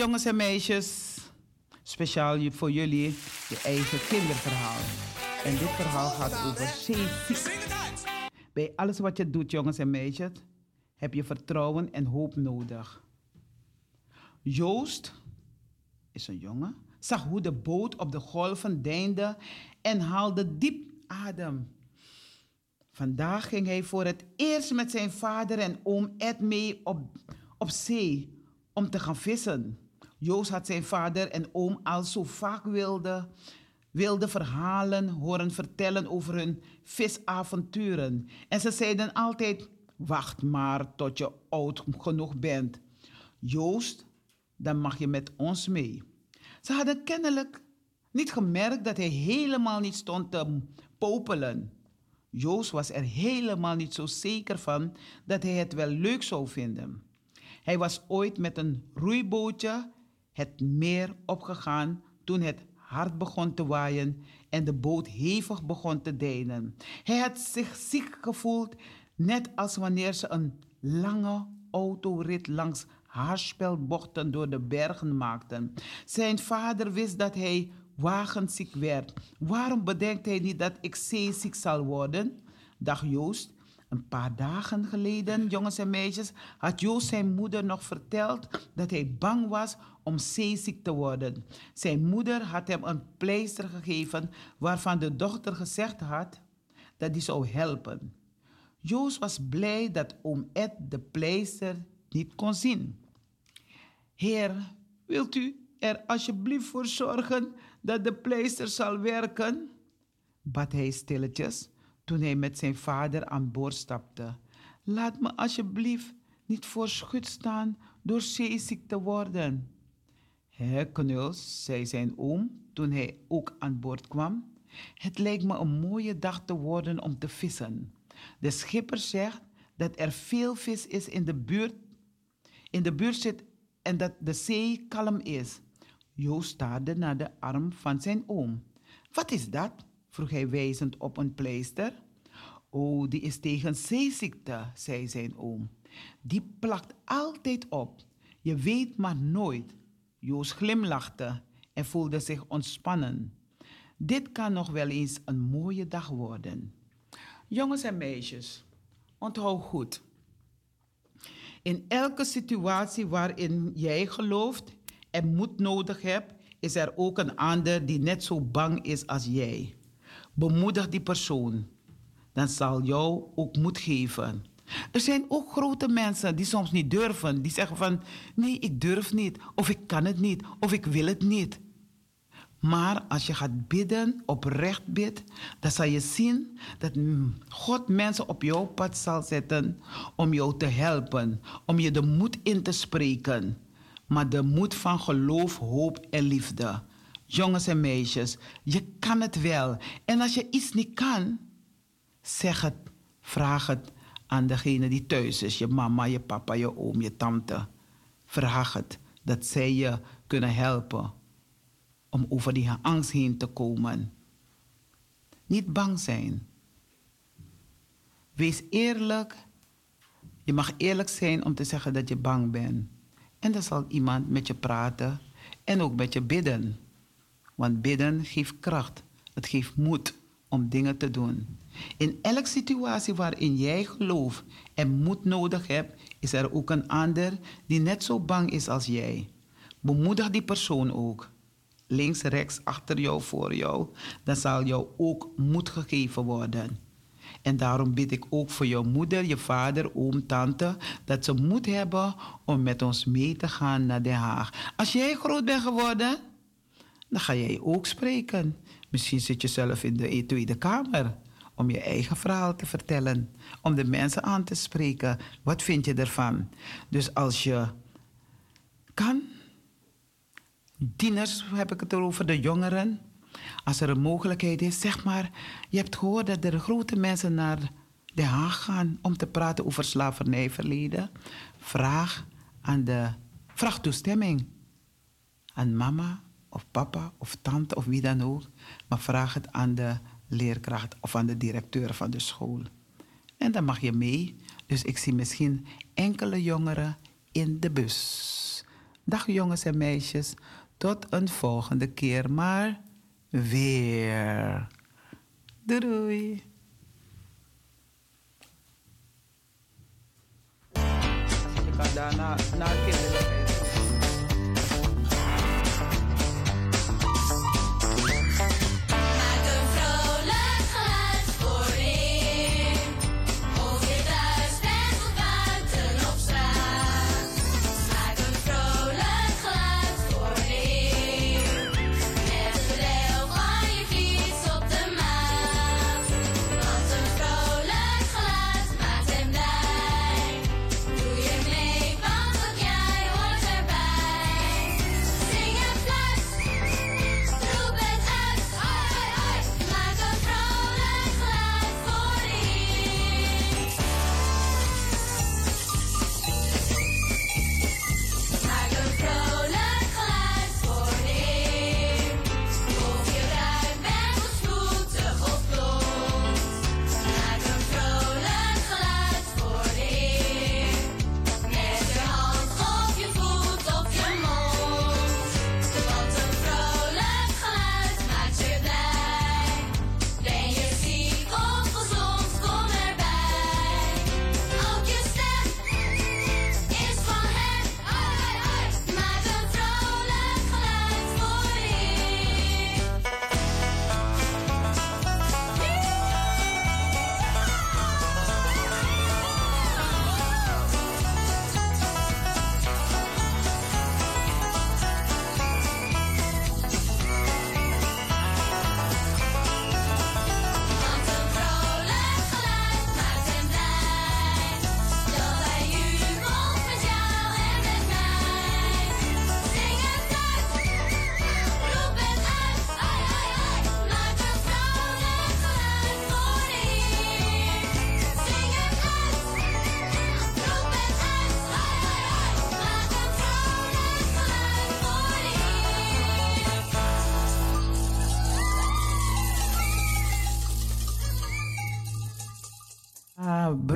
Jongens en meisjes. Speciaal voor jullie je eigen kinderverhaal. En dit verhaal gaat over zeeziek. Bij alles wat je doet, jongens en meisjes, heb je vertrouwen en hoop nodig. Joost is een jongen, zag hoe de boot op de golven deinde en haalde diep adem. Vandaag ging hij voor het eerst met zijn vader en oom Ed mee op, op zee om te gaan vissen. Joost had zijn vader en oom al zo vaak wilde, wilde verhalen horen vertellen over hun visavonturen. En ze zeiden altijd, wacht maar tot je oud genoeg bent. Joost, dan mag je met ons mee. Ze hadden kennelijk niet gemerkt dat hij helemaal niet stond te popelen. Joost was er helemaal niet zo zeker van dat hij het wel leuk zou vinden. Hij was ooit met een roeibootje het meer opgegaan toen het hard begon te waaien en de boot hevig begon te deinen. Hij had zich ziek gevoeld, net als wanneer ze een lange autorit langs haarspelbochten door de bergen maakten. Zijn vader wist dat hij wagenziek werd. Waarom bedenkt hij niet dat ik zeeziek zal worden? Dag Joost. Een paar dagen geleden, jongens en meisjes, had Joost zijn moeder nog verteld dat hij bang was om zeeziek te worden. Zijn moeder had hem een pleister gegeven waarvan de dochter gezegd had dat die zou helpen. Joost was blij dat oom Ed de pleister niet kon zien. Heer, wilt u er alsjeblieft voor zorgen dat de pleister zal werken? bad hij stilletjes toen hij met zijn vader aan boord stapte. Laat me alsjeblieft niet voor schut staan door zeeziek te worden. Hé, knuls, zei zijn oom toen hij ook aan boord kwam. Het lijkt me een mooie dag te worden om te vissen. De schipper zegt dat er veel vis is in de buurt, in de buurt zit en dat de zee kalm is. Joost staarde naar de arm van zijn oom. Wat is dat? Vroeg hij wijzend op een pleister. Oh, die is tegen zeeziekte, zei zijn oom. Die plakt altijd op. Je weet maar nooit. Joost glimlachte en voelde zich ontspannen. Dit kan nog wel eens een mooie dag worden. Jongens en meisjes, onthoud goed. In elke situatie waarin jij gelooft en moed nodig hebt, is er ook een ander die net zo bang is als jij. Bemoedig die persoon. Dan zal jou ook moed geven. Er zijn ook grote mensen die soms niet durven. Die zeggen van, nee, ik durf niet. Of ik kan het niet. Of ik wil het niet. Maar als je gaat bidden, oprecht bidt, dan zal je zien dat God mensen op jouw pad zal zetten om jou te helpen, om je de moed in te spreken. Maar de moed van geloof, hoop en liefde. Jongens en meisjes, je kan het wel. En als je iets niet kan, zeg het, vraag het aan degene die thuis is. Je mama, je papa, je oom, je tante. Vraag het, dat zij je kunnen helpen om over die angst heen te komen. Niet bang zijn. Wees eerlijk. Je mag eerlijk zijn om te zeggen dat je bang bent. En dan zal iemand met je praten en ook met je bidden. Want bidden geeft kracht. Het geeft moed om dingen te doen. In elke situatie waarin jij geloof en moed nodig hebt, is er ook een ander die net zo bang is als jij. Bemoedig die persoon ook. Links, rechts, achter jou, voor jou. Dan zal jou ook moed gegeven worden. En daarom bid ik ook voor jouw moeder, je vader, oom, tante, dat ze moed hebben om met ons mee te gaan naar Den Haag. Als jij groot bent geworden, dan ga jij ook spreken. Misschien zit je zelf in de Tweede Kamer om je eigen verhaal te vertellen, om de mensen aan te spreken. Wat vind je ervan? Dus als je kan, tieners heb ik het erover, de jongeren. Als er een mogelijkheid is, zeg maar, je hebt gehoord dat er grote mensen naar Den Haag gaan om te praten over slavernijverleden. Vraag aan de, vraag toestemming aan mama of papa of tante of wie dan ook. Maar vraag het aan de leerkracht of aan de directeur van de school. En dan mag je mee. Dus ik zie misschien enkele jongeren in de bus. Dag jongens en meisjes, tot een volgende keer, maar weer. Doei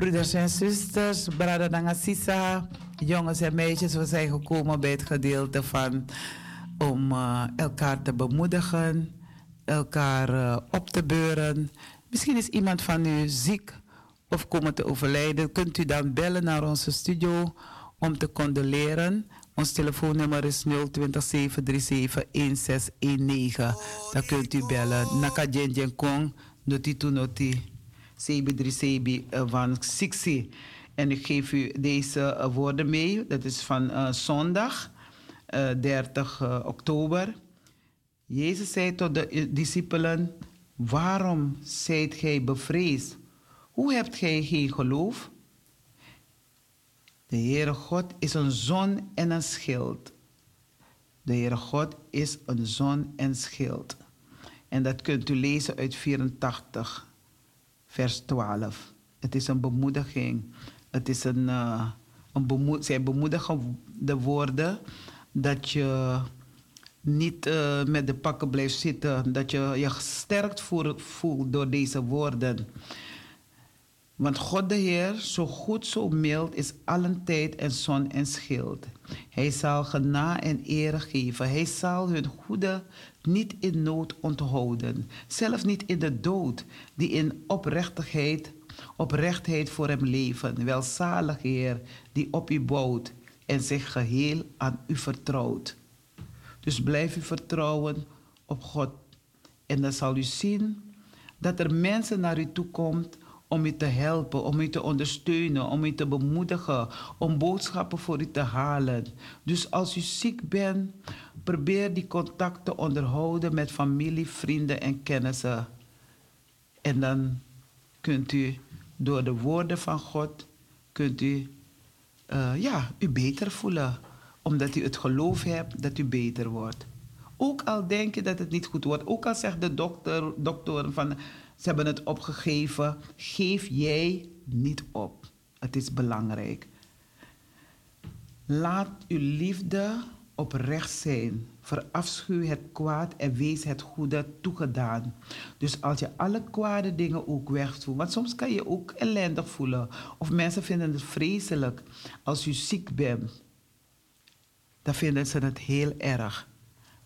broeders en zusters, Brada Nangasisa, jongens en meisjes, we zijn gekomen bij het gedeelte van om eh, elkaar te bemoedigen, elkaar eh, op te beuren. Misschien is iemand van u ziek of komen te overlijden. Kunt u dan bellen naar onze studio om te condoleren. Ons telefoonnummer is 020 737 1619. Dan kunt u bellen. Naka Jen Kong, noti tu noti. Sebi drie Sebi eh, van Sixi. En ik geef u deze eh, woorden mee. Dat is van eh, zondag, eh, 30 eh, oktober. Jezus zei tot de discipelen: Waarom zijt gij bevreesd? Hoe hebt gij geen geloof? De Heere God is een zon en een schild. De Heere God is een zon en schild. En dat kunt u lezen uit 84, vers 12. Het is een bemoediging. Het is een, eh, een bemoed, zijn bemoedigende woorden dat je niet eh, met de pakken blijft zitten. Dat je je gesterkt voelt door deze woorden. Want God de Heer, zo goed, zo mild, is allen tijd en zon en schild. Hij zal gena en eer geven. Hij zal hun goede niet in nood onthouden. Zelfs niet in de dood, die in oprechtigheid, oprechtheid voor hem leven. Welzalig Heer, die op u bouwt en zich geheel aan u vertrouwt. Dus blijf u vertrouwen op God. En dan zal u zien dat er mensen naar u toe komt om u te helpen, om u te ondersteunen, om u te bemoedigen, om boodschappen voor u te halen. Dus als u ziek bent, probeer die contact te onderhouden met familie, vrienden en kennissen. En dan kunt u door de woorden van God, kunt u eh, ja, u beter voelen. Omdat u het geloof hebt dat u beter wordt. Ook al denk je dat het niet goed wordt. Ook al zegt de dokter, dokter van ze hebben het opgegeven. Geef jij niet op. Het is belangrijk. Laat uw liefde oprecht zijn. Verafschuw het kwaad en wees het goede toegedaan. Dus als je alle kwade dingen ook wegdoet. Want soms kan je ook ellendig voelen. Of mensen vinden het vreselijk als u ziek bent. dan vinden ze het heel erg.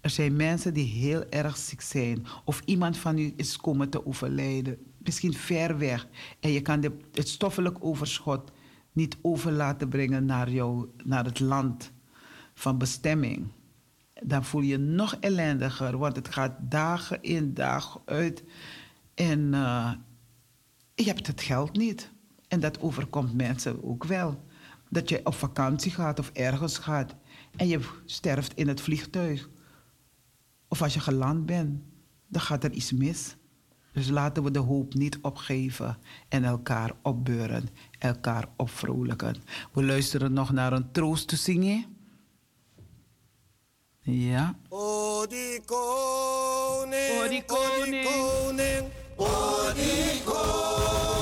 Er zijn mensen die heel erg ziek zijn. Of iemand van u is komen te overlijden. Misschien ver weg. En je kan de, het stoffelijk overschot niet over laten brengen naar, jou, naar het land van bestemming. Dan voel je nog ellendiger. Want het gaat dagen in, dagen uit. En eh, je hebt het geld niet. En dat overkomt mensen ook wel. Dat je op vakantie gaat of ergens gaat en je sterft in het vliegtuig. Of als je geland bent, dan gaat er iets mis. Dus laten we de hoop niet opgeven en elkaar opbeuren, elkaar opvrolijken. We luisteren nog naar een troost te zingen. Ja. O die koning, O die koning. koning, o die koning,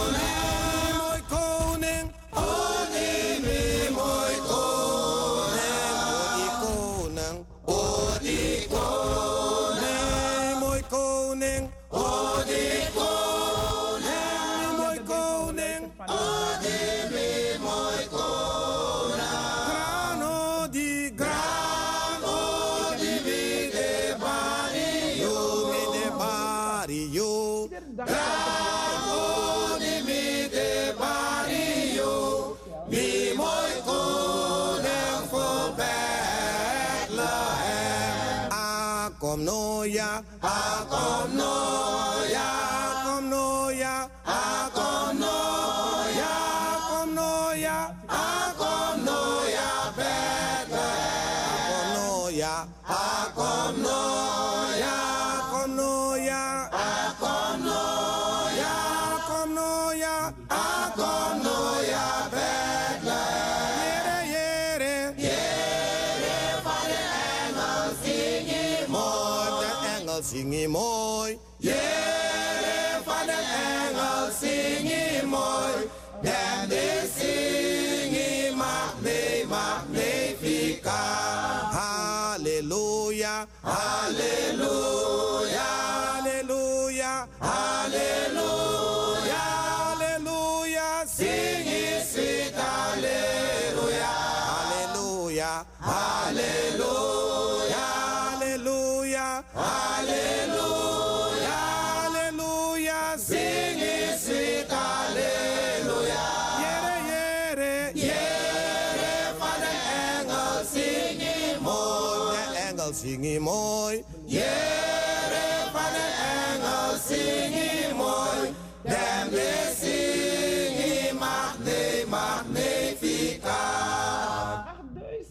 engel zing je mooi. Jere van de engel zing je mooi. Dem de zing je magne, magnifica.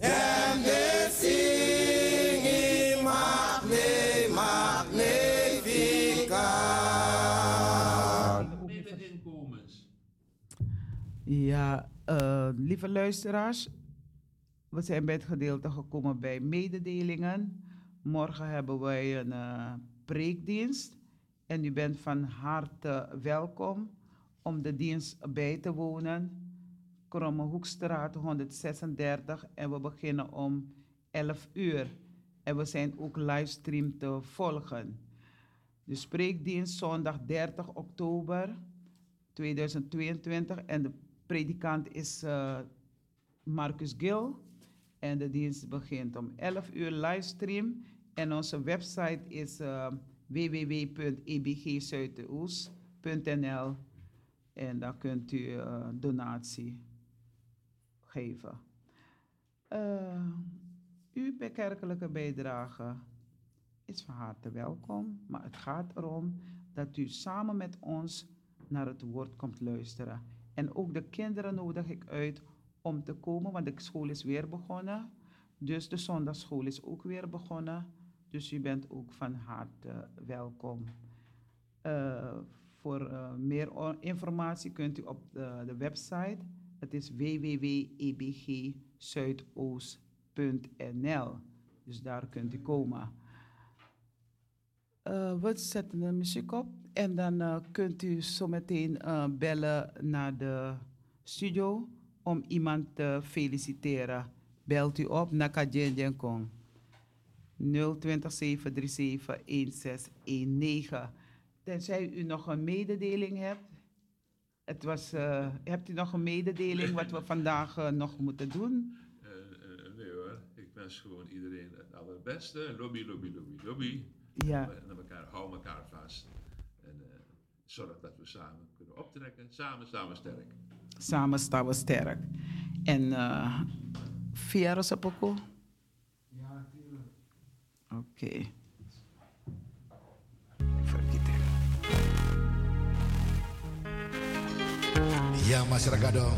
Dem de zing je magne, magnifica. Ja, eh, lieve luisteraars, we zijn bij het gedeelte gekomen bij mededelingen. Morgen hebben wij een eh, preekdienst en u bent van harte welkom om de dienst bij te wonen. Kromme Hoekstraat 136 en we beginnen om 11 uur. En we zijn ook livestream te volgen. De spreekdienst zondag 30 oktober 2022 en de predikant is eh, Marcus Gil. En de dienst begint om 11 uur livestream. En onze website is uh, www.ebgzuidoost.nl en daar kunt u uh, donatie geven. Uh, uw kerkelijke bijdrage is van harte welkom, maar het gaat erom dat u samen met ons naar het woord komt luisteren. En ook de kinderen nodig ik uit om te komen, want de school is weer begonnen. Dus de zondagschool is ook weer begonnen. Dus u bent ook van harte welkom. Uh, voor uh, meer informatie kunt u op de, de website, het is www.ebgzuidoost.nl. Dus daar kunt u komen. Uh, we zetten de muziek op en dan kunt u zometeen uh, bellen naar de studio om iemand te feliciteren. Belt u op Kajen Kong 020 737 1619. Tenzij u nog een mededeling hebt. Het was, uh, hebt u nog een mededeling wat we vandaag uh, nog moeten doen? Uh, nee hoor, ik wens gewoon iedereen het allerbeste. Lobby, lobby, lobby, lobby. Ja. En aan elkaar, hou elkaar vast. En eh, zorg dat we samen kunnen optrekken. Samen, samen sterk. Samen staan we sterk. En uh, Fiero Sapoko? Okay. Ya masyarakat dong.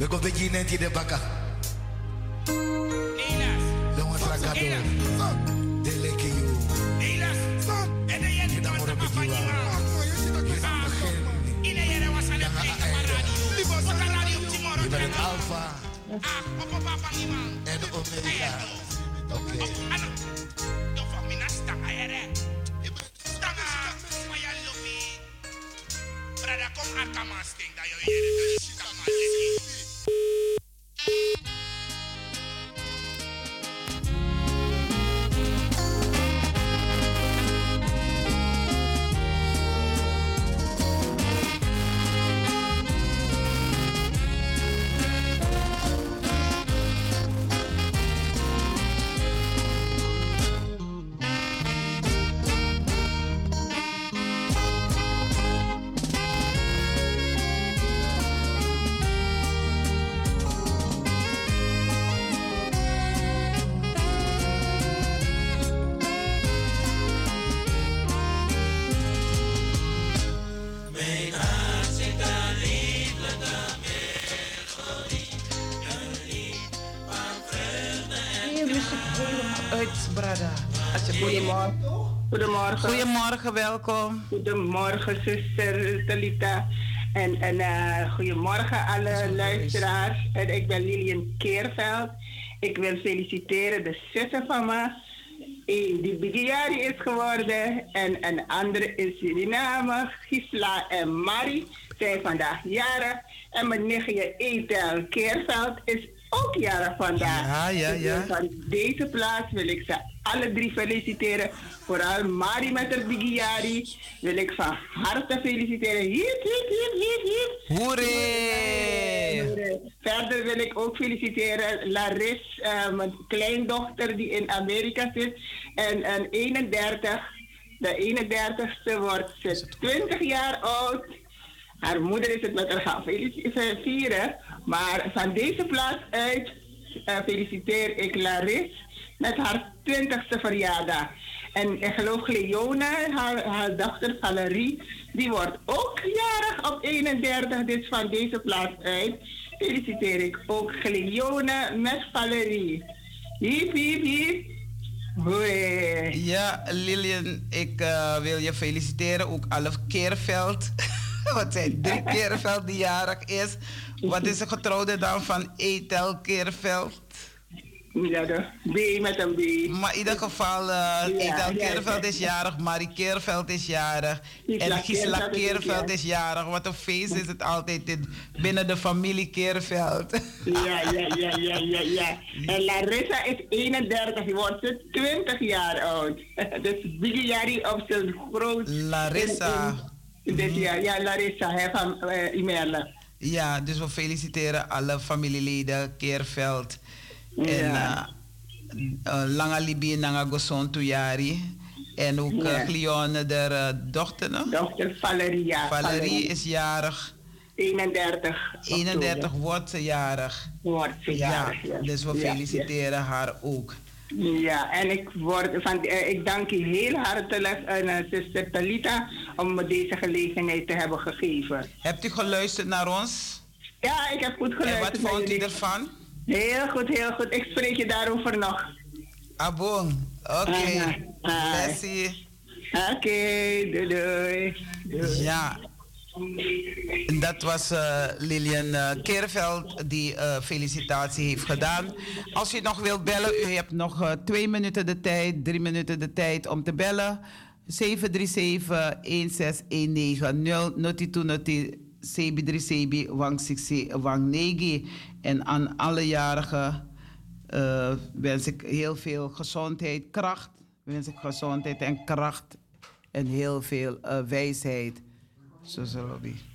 Beko begini nanti bakal. alfa. Ah, apa apa. Edo omega. Edo. Ibarat Alpha and Omega. Oke. Nee, Goedemorgen. Goedemorgen. Goedemorgen, welkom. Goedemorgen, zuster Talita. En, en eh, goedemorgen alle luisteraars. En ik ben Lilian Keerveld. Ik wil feliciteren de zussen van me. Eén die Bigiari is geworden. En een andere in Suriname. Gisla en Marie zijn vandaag jarig. En mijn nichtje Ethel Keerveld is ook jarig vandaag. Ja, ja, wil ja. Van deze plaats wil ik ze alle drie feliciteren. Vooral Mari met haar Bigiari wil ik van harte feliciteren. Hiep, hiep, hiep, hiep, hiep. Hoeré! Verder wil ik ook feliciteren Laris, eh, mijn kleindochter die in Amerika zit. En, en 31, de 31ste wordt ze 20 jaar oud. Haar moeder is het met haar gaan eh, vieren. Maar van deze plaats uit eh, feliciteer ik Laris met haar 20ste verjaardag. En ik geloof Cleone, haar, haar dochter Valerie, die wordt ook jarig op 31. Dus van deze plaats uit feliciteer ik ook Cleone met Valerie. Hiep, hiep, hiep. Hoi. Ja, Lilian, ik eh, wil je feliciteren. Ook Alf Keerveld. <laughs> Wat zijn drie <laughs> Keerveld die jarig is. Wat is de getrouwde dan van Ethel Keerveld? Ja, de B met een B. Maar in ieder geval, uh, Ethel ja, Keerveld is jarig, Marie Keerveld is jarig. En Gisela Keerveld is jarig. Wat een feest is het altijd in- binnen de familie Keerveld. Ja, ja, ja, ja, ja, ja. En Larissa is 31, die wordt ze 20 jaar oud. Dus Bigiari op zijn groot. Larissa. in- in- Dus ja, Larissa, hè, van uh, Imerle. Ja, dus we feliciteren alle familieleden Keerveld. En Ja. uh, uh, Langa Libi Nanga Goson Tuyari. En ook Ja. uh, Glione, de uh, dochter, no? Dochter Valerie, ja. Valerie is jarig. 31. 31 wordt ze jarig. Wordt ze jarig, Ja, dus we feliciteren haar ook. Ja, en ik, word van, eh, ik dank u heel hartelijk uh, zuster Talita om me deze gelegenheid te hebben gegeven. Hebt u geluisterd naar ons? Ja, ik heb goed En geluisterd. wat vond u ervan? Heel goed, heel goed. Ik spreek je daarover nog. Abon. Oké. Ah. Bessie. Oké, doei doei. doei. Ja. Dat was eh, Lilian eh Keerveld die eh, felicitatie heeft gedaan. Als u nog wilt bellen, u hebt nog twee minuten de tijd, drie minuten de tijd om te bellen. 737-1619 Notitu Noti Sebi 3 Sebi Wang Siksi Wang Negi. En aan alle jarigen wens ik heel veel gezondheid, kracht. Wens ik gezondheid en kracht en heel veel eh, wijsheid. Zo zullen we.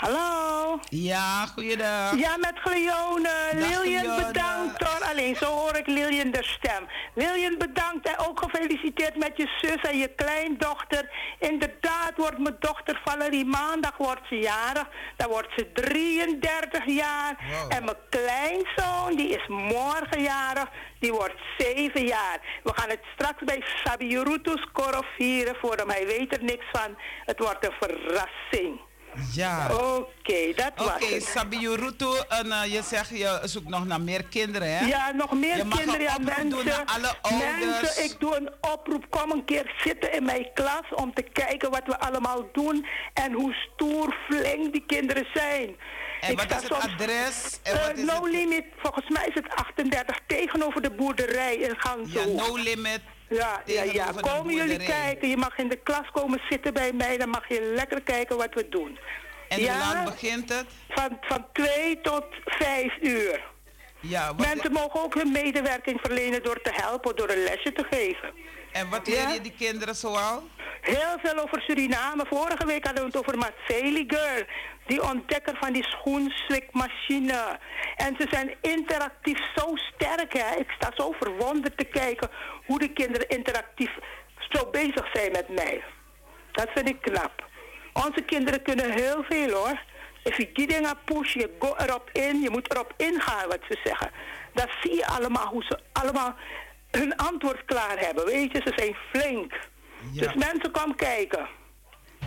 Hallo. Ja, goeiedag. Ja, met Gleone. Dag, Lilian bedankt hoor. Alleen zo hoor ik Lilian de stem. Lilian bedankt en ook gefeliciteerd met je zus en je kleindochter. Inderdaad wordt mijn dochter Valerie maandag wordt ze jarig. Dan wordt ze 33 jaar. Wow. En mijn kleinzoon, die is morgen jarig. Die wordt 7 jaar. We gaan het straks bij Sabirutus Koro vieren voor hem. Hij weet er niks van. Het wordt een verrassing. Ja. Oké, dat was Oké, Rutu, en eh, je zegt je zoekt nog naar meer kinderen, hè? Ja, nog meer Je kinderen. Ja, doen mensen, naar alle ouders. mensen, ik doe een oproep. Kom een keer zitten in mijn klas om te kijken wat we allemaal doen en hoe stoer, flink die kinderen zijn. En Ik wat is het soms- adres? En Eh, wat is no het- Limit, volgens mij is het 38 tegenover de boerderij in Gangzo. Ja, no limit. Ja, ja, ja. Komen jullie kijken? Je mag in de klas komen zitten bij mij, dan mag je lekker kijken wat we doen. En ja, hoe begint het? Van, van 2 tot 5 uur. Ja, Mensen mogen ook hun medewerking verlenen door te helpen, door een lesje te geven. En wat leer Ja? je die kinderen zoal? Heel veel over Suriname. Vorige week hadden we het over Marceli Girl. Die ontdekker van die schoenswikmachine. En ze zijn interactief zo sterk. Hè? Ik sta zo verwonderd te kijken hoe de kinderen interactief zo bezig zijn met mij. Dat vind ik knap. Onze kinderen kunnen heel veel hoor. If je die dingen push, je go erop in. Je moet erop ingaan wat ze zeggen. Dan zie je allemaal hoe ze allemaal hun antwoord klaar hebben. Weet je, ze zijn flink. Ja. Dus mensen, kom kijken.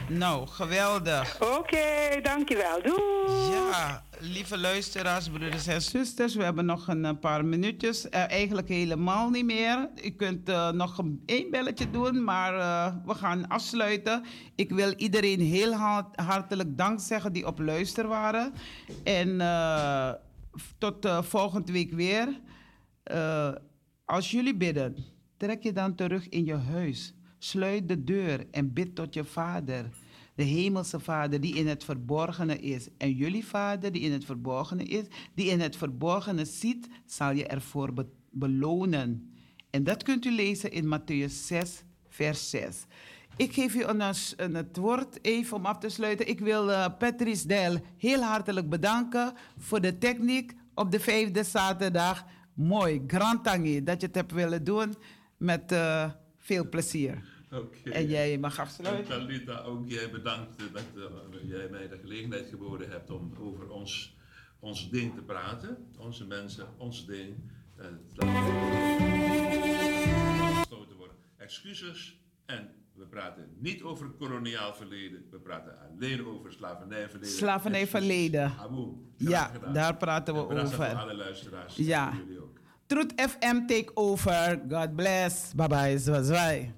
Nou, geweldig. Oké, dankjewel. Doei. Ja, lieve luisteraars, broeders en zusters, we hebben nog een eh, paar minuutjes. Eh, eigenlijk helemaal niet meer. U kunt eh, nog een één belletje doen, maar we gaan afsluiten. Ik wil iedereen heel hart- hartelijk dank zeggen die op luister waren. En tot volgende week weer. Als jullie bidden, trek je dan terug in je huis. Sluit de deur en bid tot je vader. De hemelse vader die in het verborgene is. En jullie vader die in het verborgene is, die in het verborgene ziet, zal je ervoor be- belonen. En dat kunt u lezen in Matthäus 6, vers 6. Ik geef u een, het woord even om af te sluiten. Ik wil eh, Patrice Del heel hartelijk bedanken voor de techniek op de vijfde zaterdag. Mooi, grand tangi dat je het hebt willen doen met eh, veel plezier. En jij mag En afsluiten. Talita, ook jij bedankt dat eh, jij mij de gelegenheid geboden hebt om over ons, ons ding te praten. Onze mensen, ons ding. eh, dat gesloten worden. Excuses. En we praten niet over koloniaal verleden. We praten alleen over slavernijverleden. Slavernijverleden. Ja, gedaan. daar praten we En over. voor alle luisteraars. Ja. Jullie ook. Truth FM take over. God bless. Bye bye. Zwai.